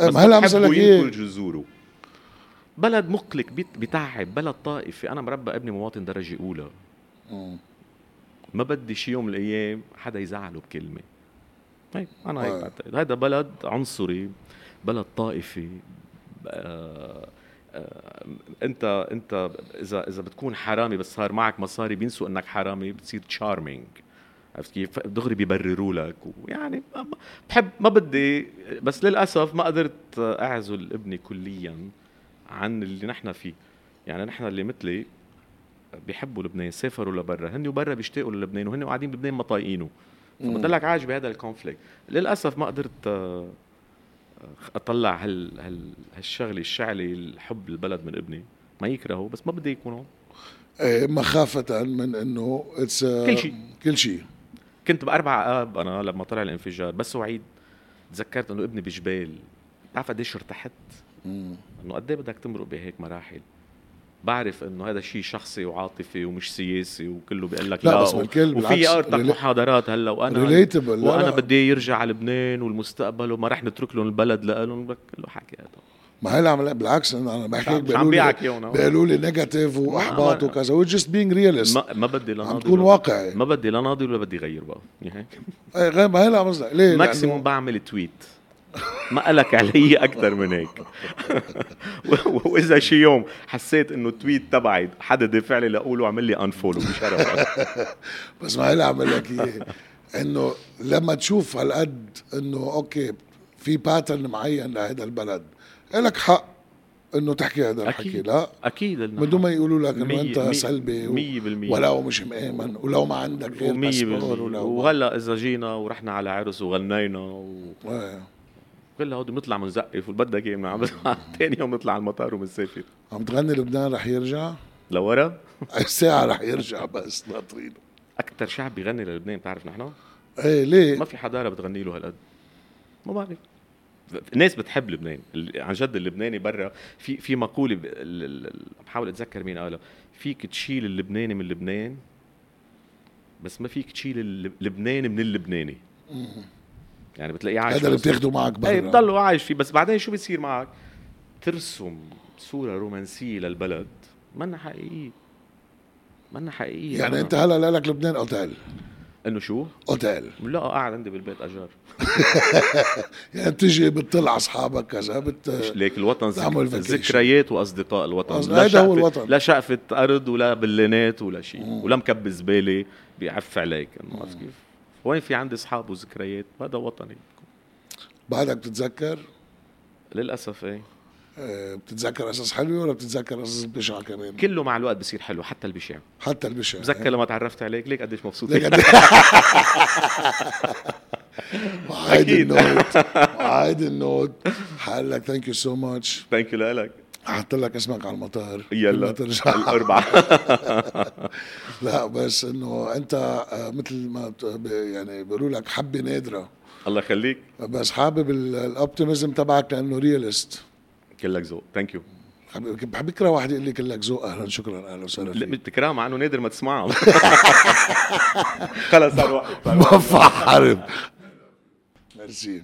إيه، بس ما هلا عم بحبه ينقل إيه؟ جذوره. بلد مقلق بتعب بلد طائفي. أنا مربى ابني مواطن درجة أولى. ما بدي شي يوم من الأيام حدا يزعله بكلمة. هيك أنا هيك. بعتقد. هذا بلد عنصري بلد طائفي. آه آه أنت أنت إذا إذا بتكون حرامي بس صار معك مصاري بينسوا إنك حرامي بتصير تشارمينج عرفت كيف؟ دغري بيبرروا لك ويعني بحب ما بدي بس للأسف ما قدرت أعزل ابني كليا عن اللي نحن فيه. يعني نحن اللي مثلي بيحبوا لبنان سافروا لبرا. هن وبرا بيشتاقوا للبنان وهن قاعدين بلبنان ما طايقينه. فبضلك عايش بهذا الكونفليكت للأسف ما قدرت آه، أطلع هال هال هالشغلة الشعلي الحب البلد من ابني. ما يكرهه بس ما بدي يكون هون. إيه مخافة من إنه اتس كل شيء. كل شيء. كنت بأربع آب أنا لما طلع الانفجار بس وعيد. تذكرت إنه ابني بجبال. بتعرف قديش ارتحت؟ إنه قد إيه بدك تمرق بهيك مراحل. بعرف إنه هذا شيء شخصي وعاطفي ومش سياسي وكله بيقول لك لا لا, بس بالكل وفي ريلي- محاضرات هلأ وأنا ريليتبل وأنا بدي يرجع على لبنان والمستقبل وما رح نترك لهم البلد لهم كله حكي هذا. ما هي العمل بالعكس أنا بحكي مش عم بيعك يونا. بيقولوا لي نيجاتيف واحباط وكذا. وي جاست بينج ريالست ما, ما بدي لا عم تكون واقعي. ما بدي لا ناضي ولا بدي غير بقى. يعني إيه، غير ما هي لا قصدي ليه ماكسيموم بعمل تويت ما قلك علي أكثر من هيك. وإذا شي يوم حسيت إنه التويت تبعي حدا دافع لي لأقوله اعمل لي انفولو بشرف. بس ما هي اللي عمل لك اياه إنه لما تشوف هالقد إنه أوكي في pattern معين لهذا البلد. لك حق إنه تحكي هذا الحكي. لا. أكيد من دون ما يقولوا لك إنه أنت سلبي و-. ولو مش مآمن ولو ما عندك غير passeport ولو وهلا إذا جينا ورحنا على عرس وغنينا و... إيه. كل هودي بنطلع بنزقف والبدك إيه بنعمل ثاني يوم نطلع على المطار وبنسافر عم تغني لبنان رح يرجع؟ لورا؟ اي ساعة رح يرجع بس ناطرينه أكثر شعب بيغني للبنان بتعرف نحن؟ إيه ليه؟ ما في حضاره بتغني له هالقد. ما بعرف. الناس بتحب لبنان. عن جد اللبناني برا في في مقولة بحاول أتذكر مين قالها. فيك تشيل اللبناني من لبنان بس ما فيك تشيل اللبناني من اللبناني. يعني بتلاقيه عايش هذا اللي بتاخده معك إيه برا بضله عايش فيه. بس بعدين شو بيصير معك؟ ترسم صورة رومانسية للبلد. منا حقيقية. منا حقيقية. يعني أنا- أنت هلا لك لبنان اوتيل إنه شو؟ أوتيل. لا قاعد عندي بالبيت اجار يعني بتجي بتطلع أصحابك كذا بت ليك الوطن. ذكريات وأصدقاء الوطن. لا هيدا هو الوطن. لا شقفة أرض ولا بلانات ولا شيء. ولا مكب زباله بيعف عليك. انه عرفت كيف؟ وين في عندي أصحاب وذكريات؟ هذا وطني. بعدك بتتذكر للأسف إيه. بتتذكر قصص حلوة ولا بتتذكر قصص بشعة كمان؟ كله مع الوقت بصير حلو حتى البشع. حتى البشع بتذكر لما تعرفت عليك؟ ليك قديش مبسوط. ليك فيك. قد- وعايد أكيد. النوت وعايد النوت. حقول لك ثانك يو سو ماتش ثانك يو لك حط لك اسمك على المطار. يلا ترجع الاربعاء لا بس إنه أنت آه، مثل ما يعني بيقولوا لك حبة نادرة. الله يخليك. بس حابب ال optimism تبعك لأنه realist كلك ذوق. thank you بحب يكره واحد يقول لي كلك ذوق أهلا شكرا أهلا وسهلا لا بتكرهها مع إنه نادر ما تسمعها خلص صار وقت. ما حرب ميرسي.